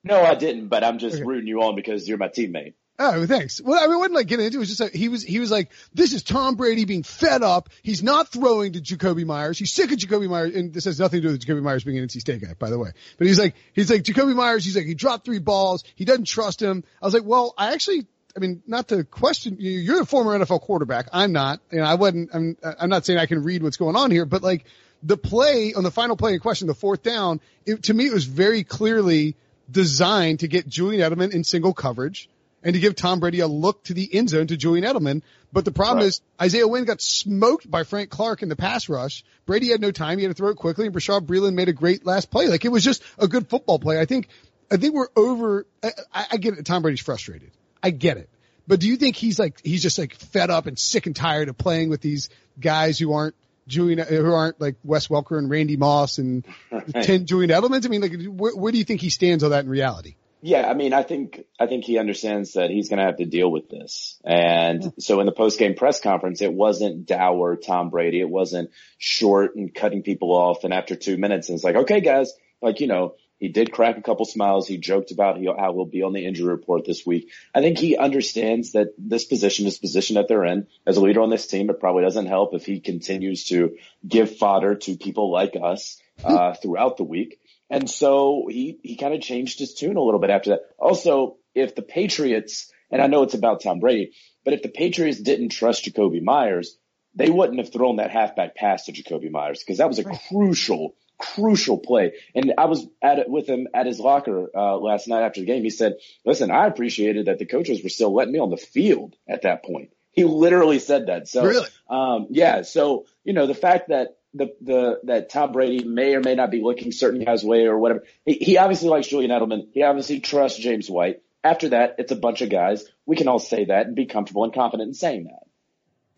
No, I didn't, but I'm just Okay. rooting you on because you're my teammate. Oh, thanks. Well, I mean, wasn't like getting into it. It was just like, he was, he was like, this is Tom Brady being fed up. He's not throwing to Jakobi Meyers. He's sick of Jakobi Meyers. And this has nothing to do with Jakobi Meyers being an NC State guy, by the way. But he's like, he's like, Jakobi Meyers, he's like, he dropped three balls. He doesn't trust him. I was like, well, I actually, I mean, not to question you, you're the former NFL quarterback. I'm not. Know, I wasn't, I'm, I'm not saying I can read what's going on here, but like the play on the final play in question, the fourth down, it, to me, it was very clearly designed to get Julian Edelman in single coverage and to give Tom Brady a look to the end zone to Julian Edelman. But the problem Right. is Isaiah Wynn got smoked by Frank Clark in the pass rush. Brady had no time. He had to throw it quickly and Bashaud Breeland made a great last play. Like it was just a good football play. I think, I think we're over, I, I I get it. Tom Brady's frustrated. I get it. But do you think he's like, he's just like fed up and sick and tired of playing with these guys who aren't Julian, who aren't like Wes Welker and Randy Moss and ten Julian Edelmans? I mean, like, where, where do you think he stands on that in reality? Yeah, I mean, I think I think he understands that he's going to have to deal with this. And so in the post game press conference, it wasn't dour Tom Brady. It wasn't short and cutting people off. And after two minutes, it's like, okay, guys, like you know, he did crack a couple smiles. He joked about how he'll be on the injury report this week. I think he understands that this position, this position that they're in, as a leader on this team, it probably doesn't help if he continues to give fodder to people like us uh, throughout the week. And so he, he kind of changed his tune a little bit after that. Also, if the Patriots, and I know it's about Tom Brady, but if the Patriots didn't trust Jakobi Meyers, they wouldn't have thrown that halfback pass to Jakobi Meyers because that was a crucial, crucial play. And I was at it with him at his locker uh, last night after the game. He said, "Listen, I appreciated that the coaches were still letting me on the field at that point." He literally said that. So, Really? um, yeah. So you know the fact that the the that Tom Brady may or may not be looking certain guys' way or whatever. He, he obviously likes Julian Edelman. He obviously trusts James White. After that, it's a bunch of guys. We can all say that and be comfortable and confident in saying that.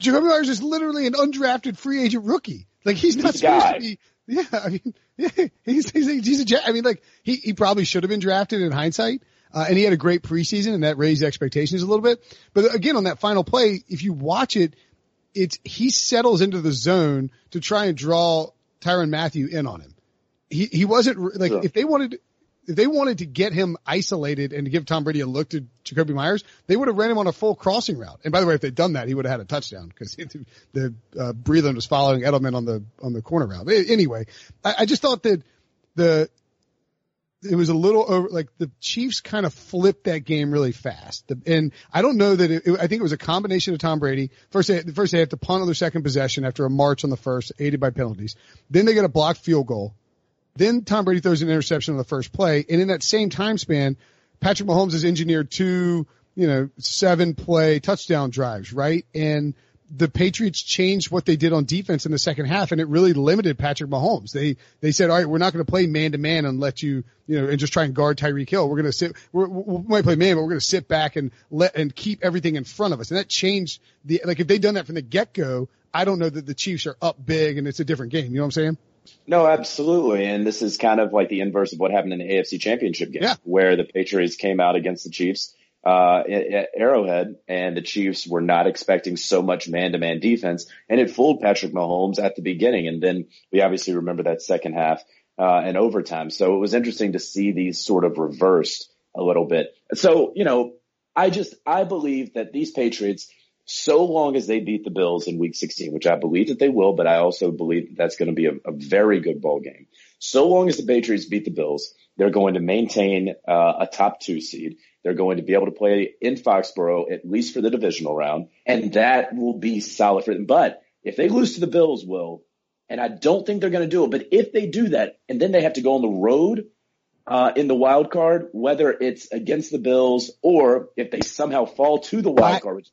Jakobi Meyers is literally an undrafted free agent rookie. Like he's not He's supposed guy. to be. Yeah, I mean, yeah, he's he's a, he's a I mean, like he he probably should have been drafted in hindsight. Uh, and he had a great preseason and that raised expectations a little bit. But again, on that final play, if you watch it, it's, he settles into the zone to try and draw Tyrann Mathieu in on him. He, he wasn't like, Sure. if they wanted, if they wanted to get him isolated and to give Tom Brady a look to Jakobi Meyers, they would have ran him on a full crossing route. And by the way, if they'd done that, he would have had a touchdown because the, uh, Breeland was following Edelman on the, on the corner route. But anyway, I, I just thought that the, it was a little over, like the Chiefs kind of flipped that game really fast. And I don't know that it, it- I think it was a combination of Tom Brady. First, they, first they had to punt on their second possession after a march on the first, aided by penalties. Then they get a blocked field goal. Then Tom Brady throws an interception on the first play. And in that same time span, Patrick Mahomes has engineered two, you know, seven play touchdown drives, right? And the Patriots changed what they did on defense in the second half and it really limited Patrick Mahomes. They, they said, all right, we're not going to play man to man and let you, you know, and just try and guard Tyreek Hill. We're going to sit, we're, we might play man, but we're going to sit back and let, and keep everything in front of us. And that changed the, like if they'd done that from the get go, I don't know that the Chiefs are up big and it's a different game. You know what I'm saying? No, absolutely. And this is kind of like the inverse of what happened in the AFC championship game Yeah. where the Patriots came out against the Chiefs, uh, at Arrowhead and the Chiefs were not expecting so much man to man defense and it fooled Patrick Mahomes at the beginning. And then we obviously remember that second half, uh, and overtime. So it was interesting to see these sort of reversed a little bit. So, you know, I just, I believe that these Patriots, so long as they beat the Bills in week 16, which I believe that they will, but I also believe that that's going to be a, a very good ball game. So long as the Patriots beat the Bills, they're going to maintain uh, a top two seed. They're going to be able to play in Foxborough at least for the divisional round, and that will be solid for them. But if they lose to the Bills, will, and I don't think they're going to do it, but if they do that, and then they have to go on the road uh, in the wild card, whether it's against the Bills or if they somehow fall to the I- wild card, which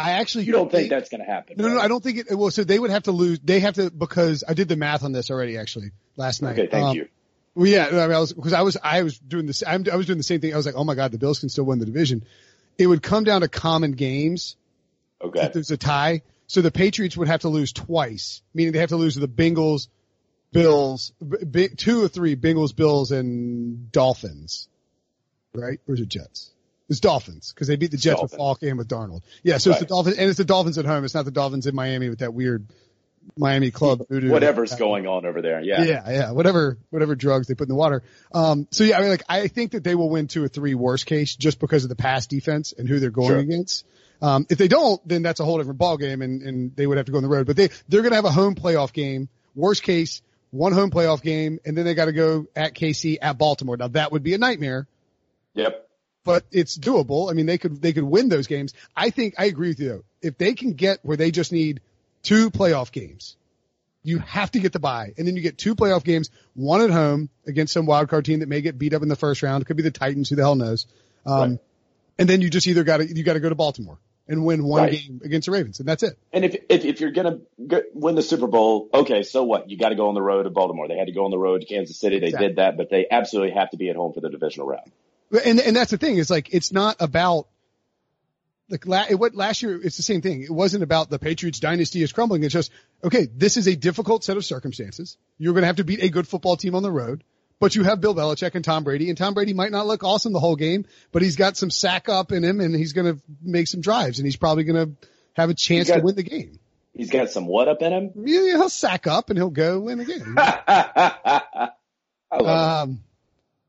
I actually you don't think that's going to happen. No, no, no. I don't think it. Well, so they would have to lose. They have to because I did the math on this already actually last night. Okay, thank Um, you. Well, yeah, I, mean, I was because I was I was doing this. I'm, I was doing the same thing. I was like, oh my god, the Bills can still win the division. It would come down to common games Okay. if there's a tie. So the Patriots would have to lose twice, meaning they have to lose to the Bengals, Bills, b- b- two or three Bengals, Bills, and Dolphins. Right? Or is it Jets? It's Dolphins because they beat the Jets with Dolphins. Falk and with Darnold. Yeah, so it's the Dolphins and it's the Dolphins at home. It's not the Dolphins in Miami with that weird Miami club voodoo. Whatever's going on over there. Yeah. Yeah, yeah, whatever, whatever drugs they put in the water. Um, so yeah, I mean, like, I think that they will win two or three worst case just because of the pass defense and who they're going Sure. against. Um, if they don't, then that's a whole different ball game and, and they would have to go on the road, but they, they're going to have a home playoff game. Worst case, one home playoff game, and then they got to go at KC at Baltimore. Now that would be a nightmare, Yep. but it's doable. I mean, they could, they could win those games. I think, I agree with you though. If they can get where they just need two playoff games, you have to get the bye. And then you get two playoff games, one at home against some wild card team that may get beat up in the first round. It could be the Titans, who the hell knows. Um, Right. and then you just either gotta, you gotta go to Baltimore and win one Right. game against the Ravens and that's it. And if, if, if you're going to win the Super Bowl, okay, so what? You got to go on the road to Baltimore. They had to go on the road to Kansas City. They Exactly. did that, but they absolutely have to be at home for the divisional round. And, and that's the thing is like, it's not about, like what last year, it's the same thing. It wasn't about the Patriots dynasty is crumbling. It's just, okay, this is a difficult set of circumstances. You're going to have to beat a good football team on the road, but you have Bill Belichick and Tom Brady and Tom Brady might not look awesome the whole game, but he's got some sack up in him and he's going to make some drives and he's probably going to have a chance got- to win the game. He's got some what up in him? Yeah, he'll sack up and he'll go win the game. I love Um,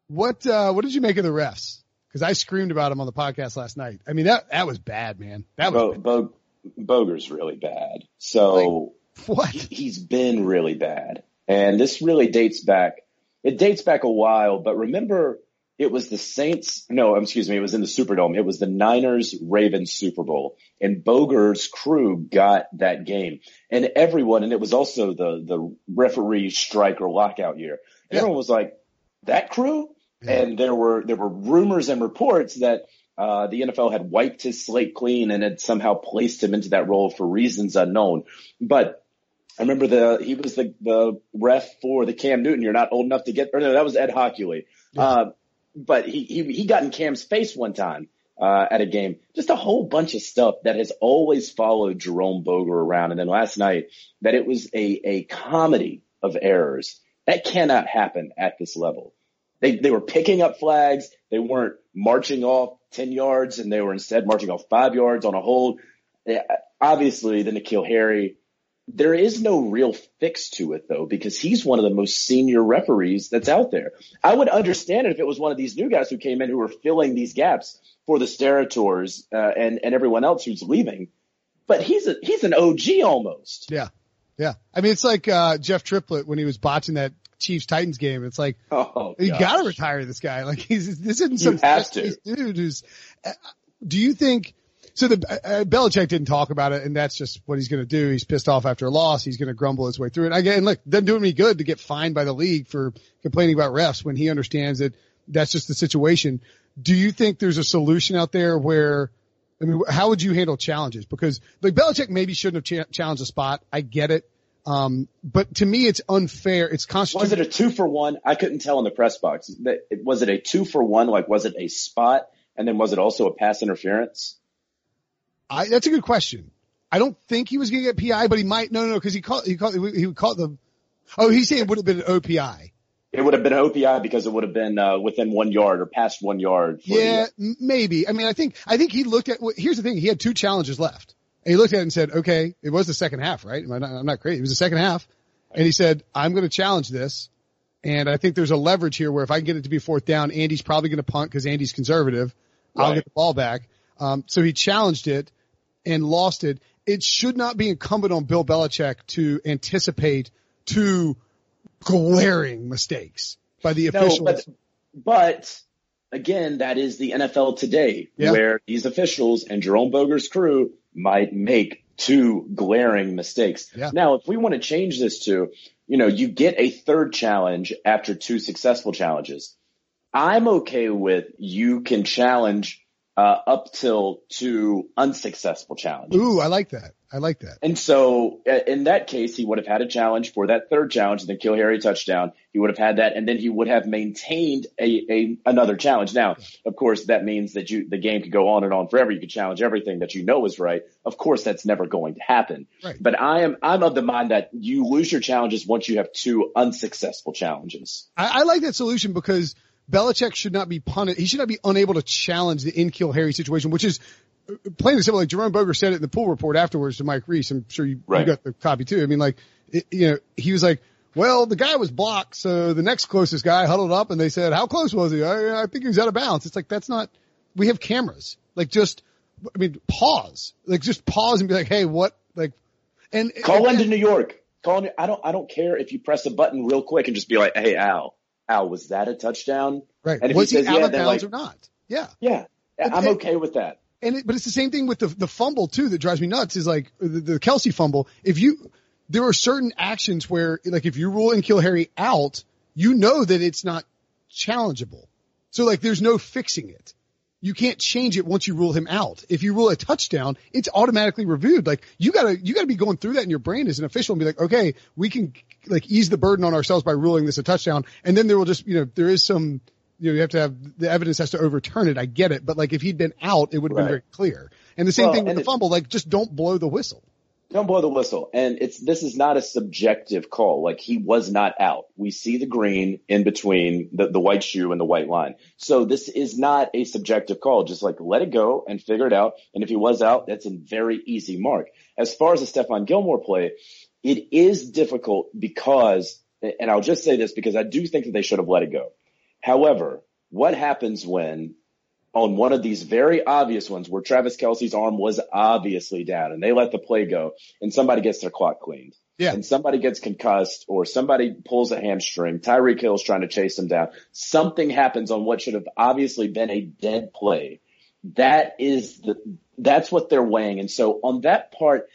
what, uh, what did you make of the refs? Cause I screamed about him on the podcast last night. I mean, that, that was bad, man. That was, Bo, Bo, Boger's really bad. So what? he- he's been really bad. And this really dates back, it dates back a while, but remember it was the Saints, no, excuse me, it was in the Superdome. It was the Niners Ravens Super Bowl and Boger's crew got that game and everyone, and it was also the, the referee strike or lockout year. Yeah. Everyone was like, that crew? And there were, there were rumors and reports that uh, the NFL had wiped his slate clean and had somehow placed him into that role for reasons unknown. But I remember the he was the the ref for the Cam Newton. You're not old enough to get. Or no, that was Ed Hochuli. Uh, but he he he got in Cam's face one time uh, at a game. Just a whole bunch of stuff that has always followed Jerome Boger around. And then last night, that it was a, a comedy of errors. That cannot happen at this level. They, they were picking up flags. They weren't marching off 10 yards and they were instead marching off five yards on a hold. Obviously, the N'Keal Harry, there is no real fix to it though, because he's one of the most senior referees that's out there. I would understand it if it was one of these new guys who came in who were filling these gaps for the Steratores uh, and and everyone else who's leaving. But he's a he's an OG almost. Yeah, yeah. I mean, it's like uh, Jeff Triplett when he was botching that Chiefs Titans game. It's like oh, you got to retire this guy. Like he's this isn't some dude who's. Uh, do you think? So the uh, Belichick didn't talk about it, and that's just what he's going to do. He's pissed off after a loss. He's going to grumble his way through it. Again, look, doesn't do me good to get fined by the league for complaining about refs when he understands that that's just the situation do you think there's a solution out there where, I mean, how would you handle challenges? Because like Belichick maybe shouldn't have cha- challenged a spot. I get it. Um, but to me, it's unfair. It's Was it a two for one? I couldn't tell in the press box. Was it a two for one? Like, was it a spot? And then was it also a pass interference? I, that's a good question. I don't think he was going to get PI, but he might. No, no, no, because he called, he called, he would call the. Oh, he's saying it would have been an OPI. It would have been an OPI because it would have been uh, within one yard or past one yard. yeah, the, maybe. I mean, I think I think he looked at. Here's the thing: he had two challenges left, and he looked at it and said, "Okay, it was the second half, right? I'm not, I'm not crazy. It was the second half." And he said, "I'm going to challenge this, and I think there's a leverage here where if I can get it to be fourth down, Andy's probably going to punt because Andy's conservative. Right. I'll get the ball back." Um, so he challenged it and lost it. It should not be incumbent on Bill Belichick to anticipate two glaring mistakes by the officials. No, but, but again, that is the NFL today, yeah. where these officials and Jerome Boger's crew might make two glaring mistakes. Yeah. Now, if we want to change this to, you know, you get a third challenge after two successful challenges. I'm okay with you can challenge uh, up till two unsuccessful challenges. Ooh, I like that. I like that. And so uh, in that case, he would have had a challenge for that third challenge, the N'Keal Harry touchdown. He would have had that, and then he would have maintained a, a another challenge. Now, of course, that means that you the game could go on and on forever. You could challenge everything that you know is right. Of course, that's never going to happen. Right. But I am I'm of the mind that you lose your challenges once you have two unsuccessful challenges. I, I like that solution because – Belichick should not be punted. He should not be unable to challenge the N'Keal Harry situation, which is uh, plain and simple. Like Jerome Boger said it in the pool report afterwards to Mike Reiss. I'm sure you, right. you got the copy too. I mean, like, it, you know, he was like, well, the guy was blocked. So the next closest guy huddled up and they said, how close was he? I, I think he was out of bounds. It's like, that's not, we have cameras. Like just, I mean, pause, like just pause and be like, Hey, what, like, and call into New York. Call in, I don't, I don't care if you press a button real quick and just be like, Hey, Al, Al, was that a touchdown? Right. And if was he, he says, out yeah, of bounds like, or not? Yeah. Yeah. I'm okay with that. And it, but it's the same thing with the the fumble too that drives me nuts is like the, the Kelce fumble. If you there are certain actions where like if you rule N'Keal Harry out, you know that it's not challengeable. So like there's no fixing it. You can't change it once you rule him out. If you rule a touchdown, it's automatically reviewed. Like you gotta, you gotta be going through that in your brain as an official and be like, okay, we can like ease the burden on ourselves by ruling this a touchdown. And then there will just, you know, there is some, you know, you have to have the evidence has to overturn it. I get it. But like if he'd been out, it would have right. been very clear. And the same well, thing with the fumble, like just don't blow the whistle. Don't blow the whistle. And it's, this is not a subjective call. Like he was not out. We see the green in between the, the white shoe and the white line. So this is not a subjective call. Just like let it go and figure it out. And if he was out, that's a very easy mark. As far as the Stephon Gilmore play, it is difficult because, and I'll just say this because I do think that they should have let it go. However, what happens when on one of these very obvious ones where Travis Kelce's arm was obviously down and they let the play go and somebody gets their clock cleaned. Yeah. And somebody gets concussed or somebody pulls a hamstring. Tyreek Hill's trying to chase them down. Something happens on what should have obviously been a dead play. That is the, that's what they're weighing. And so on that part,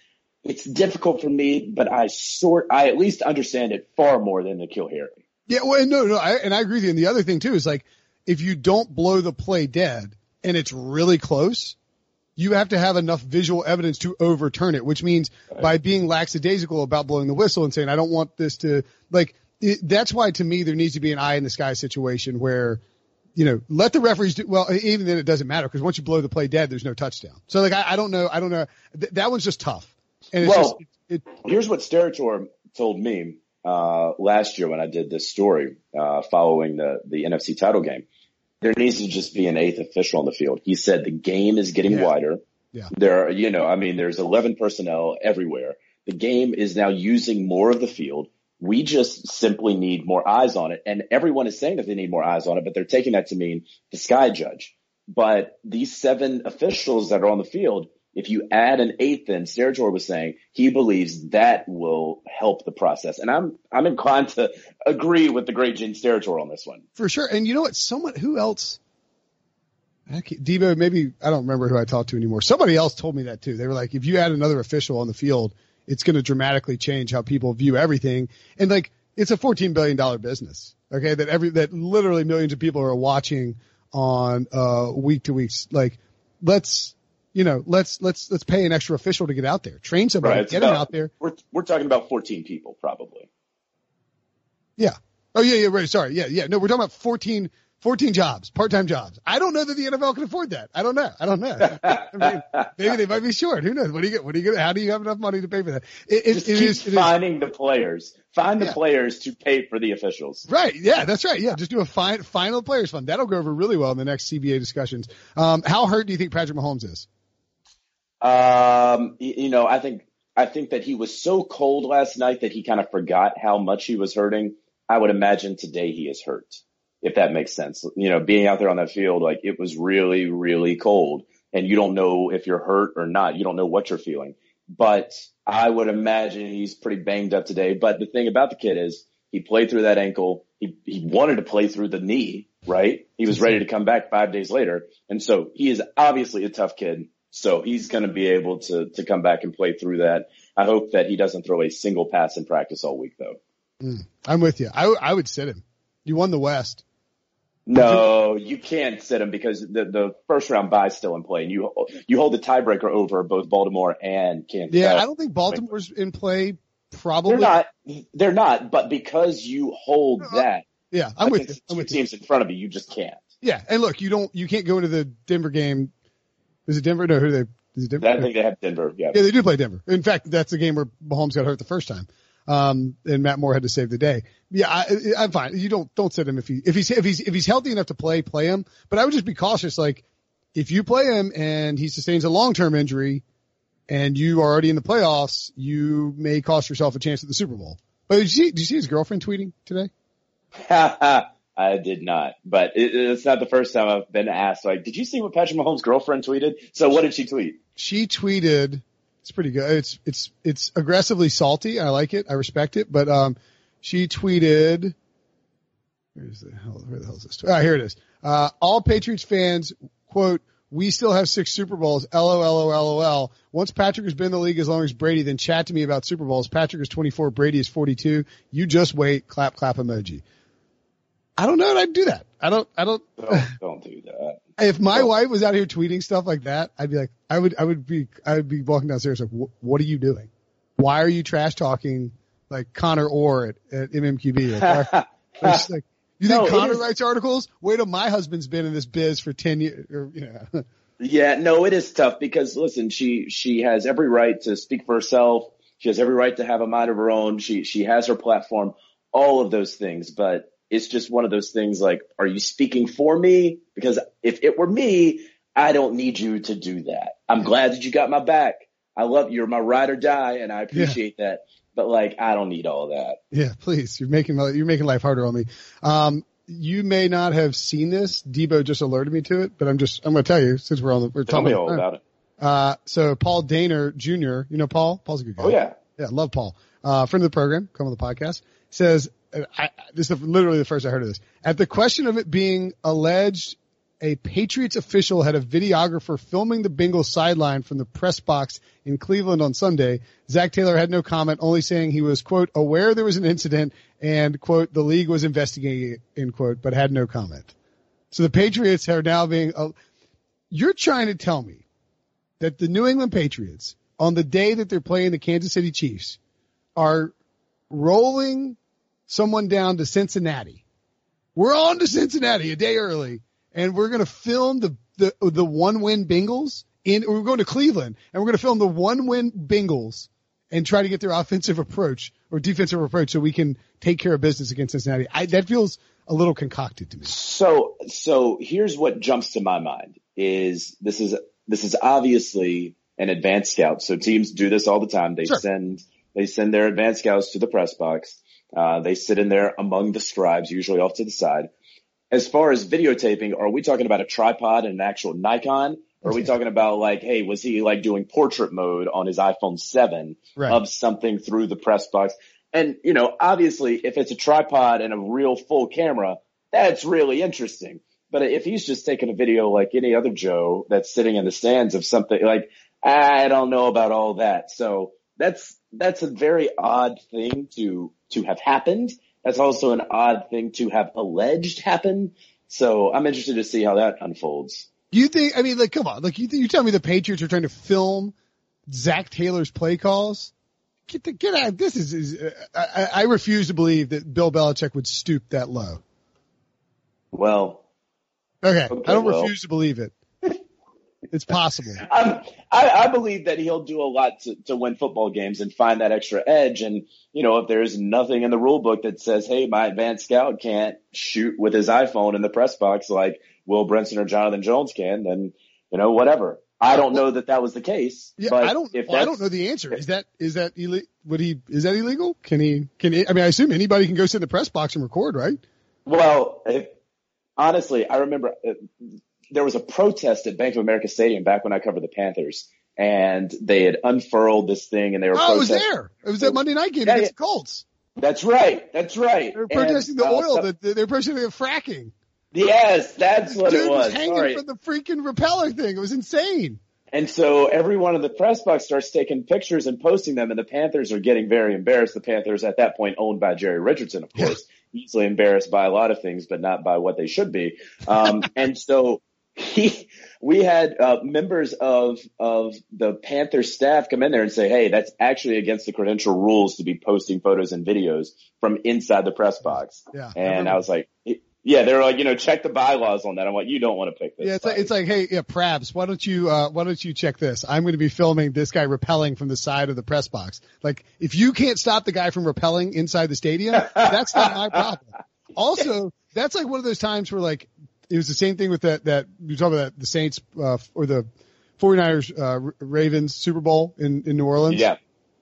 it's difficult for me, but I sort, I at least understand it far more than N'Keal Harry. Yeah, well, no, no, I, and I agree with you. And the other thing too is like, if you don't blow the play dead and it's really close, you have to have enough visual evidence to overturn it, which means right. by being lackadaisical about blowing the whistle and saying, I don't want this to, like, it, that's why to me there needs to be an eye in the sky situation where you know, let the referees do, well, even then it doesn't matter because once you blow the play dead, there's no touchdown. So like, I, I don't know. I don't know. Th- that one's just tough. And it's Well, just, it, Here's what Steratore told me uh, last year when I did this story uh, following the the NFC title game. There needs to just be an eighth official on the field. He said the game is getting Yeah. wider. Yeah. There, are, you know, I mean, there's 11 personnel everywhere. The game is now using more of the field. We just simply need more eyes on it. And everyone is saying that they need more eyes on it, but they're taking that to mean the sky judge. But these seven officials that are on the field, if you add an eighth in, Steratore was saying he believes that will help the process. And I'm, I'm inclined to agree with the great Gene Steratore on this one. for sure. And you know what? Someone, who else? Debo, maybe, I don't remember who I talked to anymore. Somebody else told me that too. They were like, if you add another official on the field, it's going to dramatically change how people view everything. And like, it's a $14 billion business. Okay. That every, that literally millions of people are watching on, uh, week to weeks. Like, let's, you know, let's, let's, let's pay an extra official to get out there, train somebody, It's get him about- out there. We're, we're talking about 14 people probably. Yeah. Oh yeah, yeah, right. Sorry. Yeah, yeah. No, we're talking about 14, 14 jobs, part-time jobs. I don't know that the NFL can afford that. I don't know. I don't know. I mean, maybe they might be short. Who knows? What do you get? What do you get? How do you have enough money to pay for that? It, it, Just it keep is, it is- finding the players. Find the Yeah. players to pay for the officials. right. Yeah, that's right. Yeah. Just do a fine, final players fund. That'll go over really well in the next CBA discussions. Um, how hurt do you think Patrick Mahomes is? Um, you know, I think I think that he was so cold last night that he kind of forgot how much he was hurting. I would imagine today he is hurt, if that makes sense. You know, being out there on that field, like it was really, really cold, and you don't know if you're hurt or not. You don't know what you're feeling. But I would imagine he's pretty banged up today. But the thing about the kid is he played through that ankle. He he wanted to play through the knee, right? He was ready to come back five days later, and so he is obviously a tough kid. So he's going to be able to to come back and play through that. I hope that he doesn't throw a single pass in practice all week, though. I'm with you. I, I would sit him. You won the West. No, you can't sit him because the the first round bye is still in play, and you you hold the tiebreaker over both Baltimore and Kansas. Yeah. Uh, I don't think Baltimore's in play. Probably. they're not. They're not. But because you hold that Yeah. I'm with you. I'm two with you. teams in front of you, you just can't. Yeah. And look, you don't, you can't go into the Denver game. Is it Denver? No, who are they? Is it Denver? I think they have Denver. Yeah. Yeah, they do play Denver. In fact, that's the game where Mahomes got hurt the first time. Um, and Matt Moore had to save the day. Yeah, I, I'm fine. You don't, don't sit him if he, if he's, if he's, if he's healthy enough to play, play him. But I would just be cautious. Like, if you play him and he sustains a long-term injury and you are already in the playoffs, you may cost yourself a chance at the Super Bowl. But did you see, did you see his girlfriend tweeting today? I did not, but it, it's not the first time I've been asked. Like, did you see what Patrick Mahomes' girlfriend tweeted? So what did she tweet? she tweeted it's pretty good. It's it's it's aggressively salty. I like it. I respect it. But um she tweeted where's the hell where the hell is this ah here it is. Uh all patriots fans quote we still have six super bowls. Lol lol once patrick has been in the league as long as brady then chat to me about super bowls. Patrick is 24 brady is 42 you just wait. Clap clap emoji i don't know that i'd do that i don't i don't Don't, don't do that. if my Well- wife was out here tweeting stuff like that, I'd be like, I would, I would be, I would be walking downstairs like, what are you doing? Why are you trash talking like Connor Orr at, at MMQB? Like, why- like, you think No, Connor writes articles? Wait till my husband's been in this biz for 10 years, or, you know. Yeah, no, it is tough because listen, she she has every right to speak for herself. She has every right to have a mind of her own. She she has her platform, all of those things. But it's just one of those things. Like, are you speaking for me? Because if it were me, I don't need you to do that. I'm glad that you got my back. I love you. You're my ride or die, and I appreciate that. But like, I don't need all that. Yeah, please. You're making my- you're making life harder on me. Um, you may not have seen this. Debo just alerted me to it, but I'm just I'm going to tell you since we're on the we're Tell talking me all about it. Uh, so Paul Dehner Jr., you know Paul? Paul's a good guy. Oh yeah. Yeah, love Paul. Uh, friend of the program, come on the podcast. Says, I, this is literally the first I heard of this. At the question of it being alleged a Patriots official had a videographer filming the Bengals sideline from the press box in Cleveland on Sunday. Zac Taylor had no comment, only saying he was, quote, aware there was an incident and, quote, the league was investigating it, end quote, but had no comment. So the Patriots are now being, uh, you're trying to tell me that the New England Patriots, on the day that they're playing the Kansas City Chiefs, are rolling someone down to Cincinnati we're on to Cincinnati a day early, and we're gonna film the the the one win Bengals in. We're going to Cleveland, and we're gonna film the one win Bengals and try to get their offensive approach or defensive approach so we can take care of business against Cincinnati. I, that feels a little concocted to me. So, so here's what jumps to my mind is this is, this is obviously an advanced scout. So teams do this all the time. They Sure. send, they send their advanced scouts to the press box. Uh, they sit in there among the scribes, usually off to the side. As far as videotaping, are we talking about a tripod and an actual Nikon? Or are we talking about like, hey, was he like doing portrait mode on his iPhone 7 Right. of something through the press box? And, you know, obviously if it's a tripod and a real full camera, that's really interesting. But if he's just taking a video like any other Joe that's sitting in the stands of something like, I don't know about all that. So that's, that's a very odd thing to, to have happened. That's also an odd thing to have alleged happen. So I'm interested to see how that unfolds. You think? I mean, like, come on, like you, you tell me the Patriots are trying to film Zac Taylor's play calls. Get the, get out. This is, is uh, I, I refuse to believe that Bill Belichick would stoop that low. Well, Okay, Okay, I don't well. refuse to believe it. It's possible. Um, I, I believe that he'll do a lot to, to win football games and find that extra edge. And, you know, if there's nothing in the rule book that says, hey, my advanced scout can't shoot with his iPhone in the press box like Will Brinson or Jonathan Jones can, then, you know, whatever. I don't know that that was the case. Yeah, but I don't. If Well, I don't know the answer. Is that is that ille- Would he? Is that illegal? Can he? Can he? I mean, I assume anybody can go sit in the press box and record, right? Well, if, honestly, I remember uh, there was a protest at Bank of America Stadium back when I covered the Panthers, and they had unfurled this thing, and they were. Oh, it was protesting- there. It was that Monday night game Yeah, against yeah. the Colts. That's right. That's right. They were And, protesting the uh, oil. so- that they're protesting the fracking. yes, that's what Dude it was was. hanging Sorry. from the freaking repeller thing. It was insane. And so everyone in the press box starts taking pictures and posting them, and the Panthers are getting very embarrassed. The Panthers at that point owned by Jerry Richardson, of course, easily embarrassed by a lot of things, but not by what they should be. Um, and so he, we had uh, members of of the Panther staff come in there and say, "Hey, that's actually against the credential rules to be posting photos and videos from inside the press box." Yeah. And I was like, "Yeah," they're like, "You know, check the bylaws on that." I'm like, "You don't want to pick this." Yeah, it's like, it's like, hey, yeah, Prabs, why don't you, uh, why don't you check this? I'm going to be filming this guy rappelling from the side of the press box. Like, if you can't stop the guy from rappelling inside the stadium, that's not my problem. Also, that's like one of those times where like, it was the same thing with that, that, you talk about that, the Saints, uh, or the 49ers, uh, Ravens Super Bowl in, in New Orleans. yeah.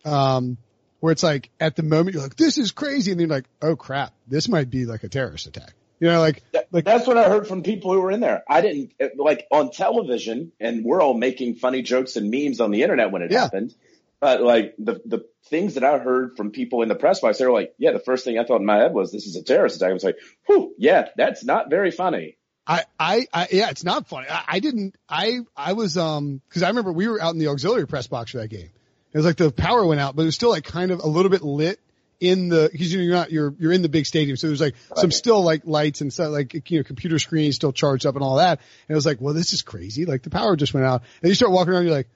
Um, where it's like, at the moment, you're like, this is crazy. And then you're like, oh crap, this might be like a terrorist attack. You know, like, like, that's what I heard from people who were in there. I didn't like on television, and we're all making funny jokes and memes on the internet when it Yeah. happened. But like the the things that I heard from people in the press box, they were like, "Yeah." The first thing I thought in my head was, "This is a terrorist attack." I was like, "Whew, yeah, that's not very funny." I, I, I, yeah, it's not funny. I, I didn't, I, I was, um, cause I remember we were out in the auxiliary press box for that game. It was like the power went out, but it was still like kind of a little bit lit in the, cause you're not, you're, you're in the big stadium. So there's like some still like lights and stuff, like, you know, computer screens still charged up and all that. And it was like, well, this is crazy. Like the power just went out and you start walking around, you're like,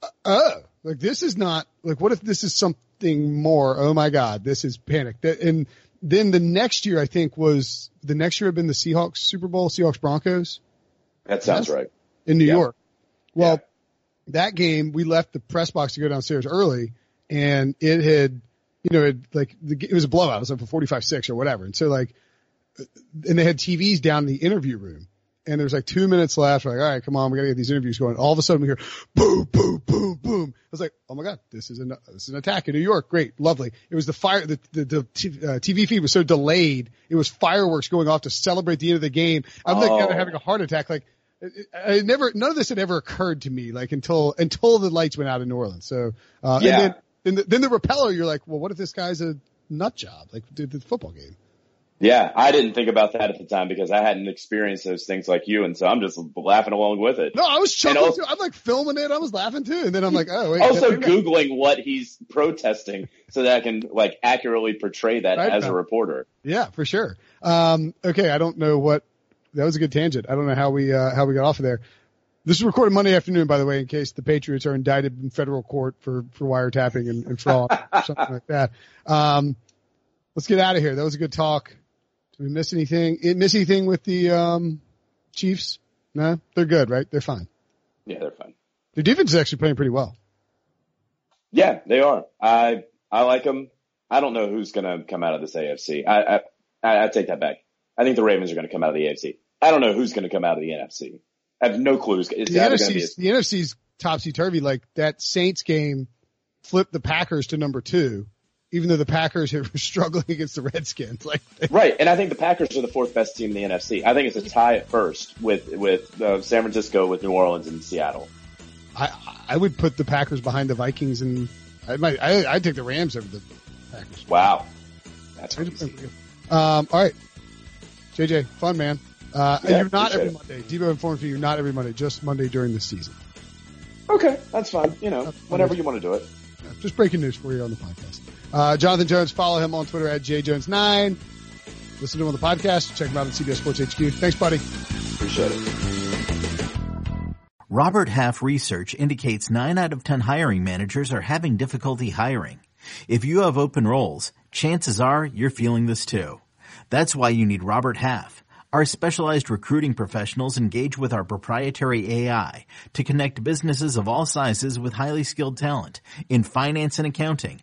uh, oh, like this is not, like what if this is something more? Oh my God, this is panic. That, and then the next year, I think was the next year had been the Seahawks Super Bowl, Seahawks Broncos That sounds right. in New Yeah. York. Well, that game we left the press box to go downstairs early, and it had, you know, it like the, it was a blowout. It was like for forty five six or whatever, and so like, and they had TVs down in the interview room, and there's like two minutes left. We're like, all right, come on, we gotta get these interviews going. All of a sudden we hear boom, boom, boom, boom. I was like, oh my god, this is an this is an attack in New York. Great, lovely. It was the fire. The the, the uh, TV feed was so delayed. It was fireworks going off to celebrate the end of the game. I'm like Oh. of having a heart attack. Like, it never, none of this had ever occurred to me. Like until until the lights went out in New Orleans. So uh, Yeah. and then then the, then the repeller. You're like, well, what if this guy's a nut job? Like the, the football game. Yeah, I didn't think about that at the time because I hadn't experienced those things like you, and so I'm just laughing along with it. No, I was chuckling also- too. I'm like filming it. I was laughing too. And then I'm like, oh, wait. also googling what he's protesting so that I can like accurately portray that Right. as a reporter. Yeah, for sure. Um, okay. I don't know what, that was a good tangent. I don't know how we, uh, how we got off of there. This is recorded Monday afternoon, by the way, in case the Patriots are indicted in federal court for, for wiretapping and, and fraud or something like that. Um, let's get out of here. That was a good talk. Do we miss anything? eh, Miss anything with the um, Chiefs? No, they're good, right? They're fine. Yeah, they're fine. Their defense is actually playing pretty well. Yeah, they are. I I like them. I don't know who's going to come out of this AFC. I, I I take that back. I think the Ravens are going to come out of the AFC. I don't know who's going to come out of the NFC. I have no clues. It's The either going to be NFC's, the NFC's topsy turvy. Like that Saints game flipped the Packers to number two, even though the Packers are struggling against the Redskins. Like right, and I think the Packers are the fourth best team in the NFC. I think it's a tie at first with with uh, San Francisco, with New Orleans, and Seattle. I I would put the Packers behind the Vikings, and I might I I'd take the Rams over the Packers. Wow, that's crazy. Um, all right, JJ, fun man. Uh, Yeah, you're not every appreciate Monday. Debo informs me you're not every Monday, just Monday during the season. Okay, that's fine. You know, whenever you want to do it. Yeah, just breaking news for you on the podcast. Uh, Jonathan Jones, follow him on Twitter at jjones9. Listen to him on the podcast. Check him out on CBS Sports HQ. Thanks, buddy. Appreciate it. Robert Half research indicates 9 out of 10 hiring managers are having difficulty hiring. If you have open roles, chances are you're feeling this too. That's why you need Robert Half. Our specialized recruiting professionals engage with our proprietary AI to connect businesses of all sizes with highly skilled talent in finance and accounting,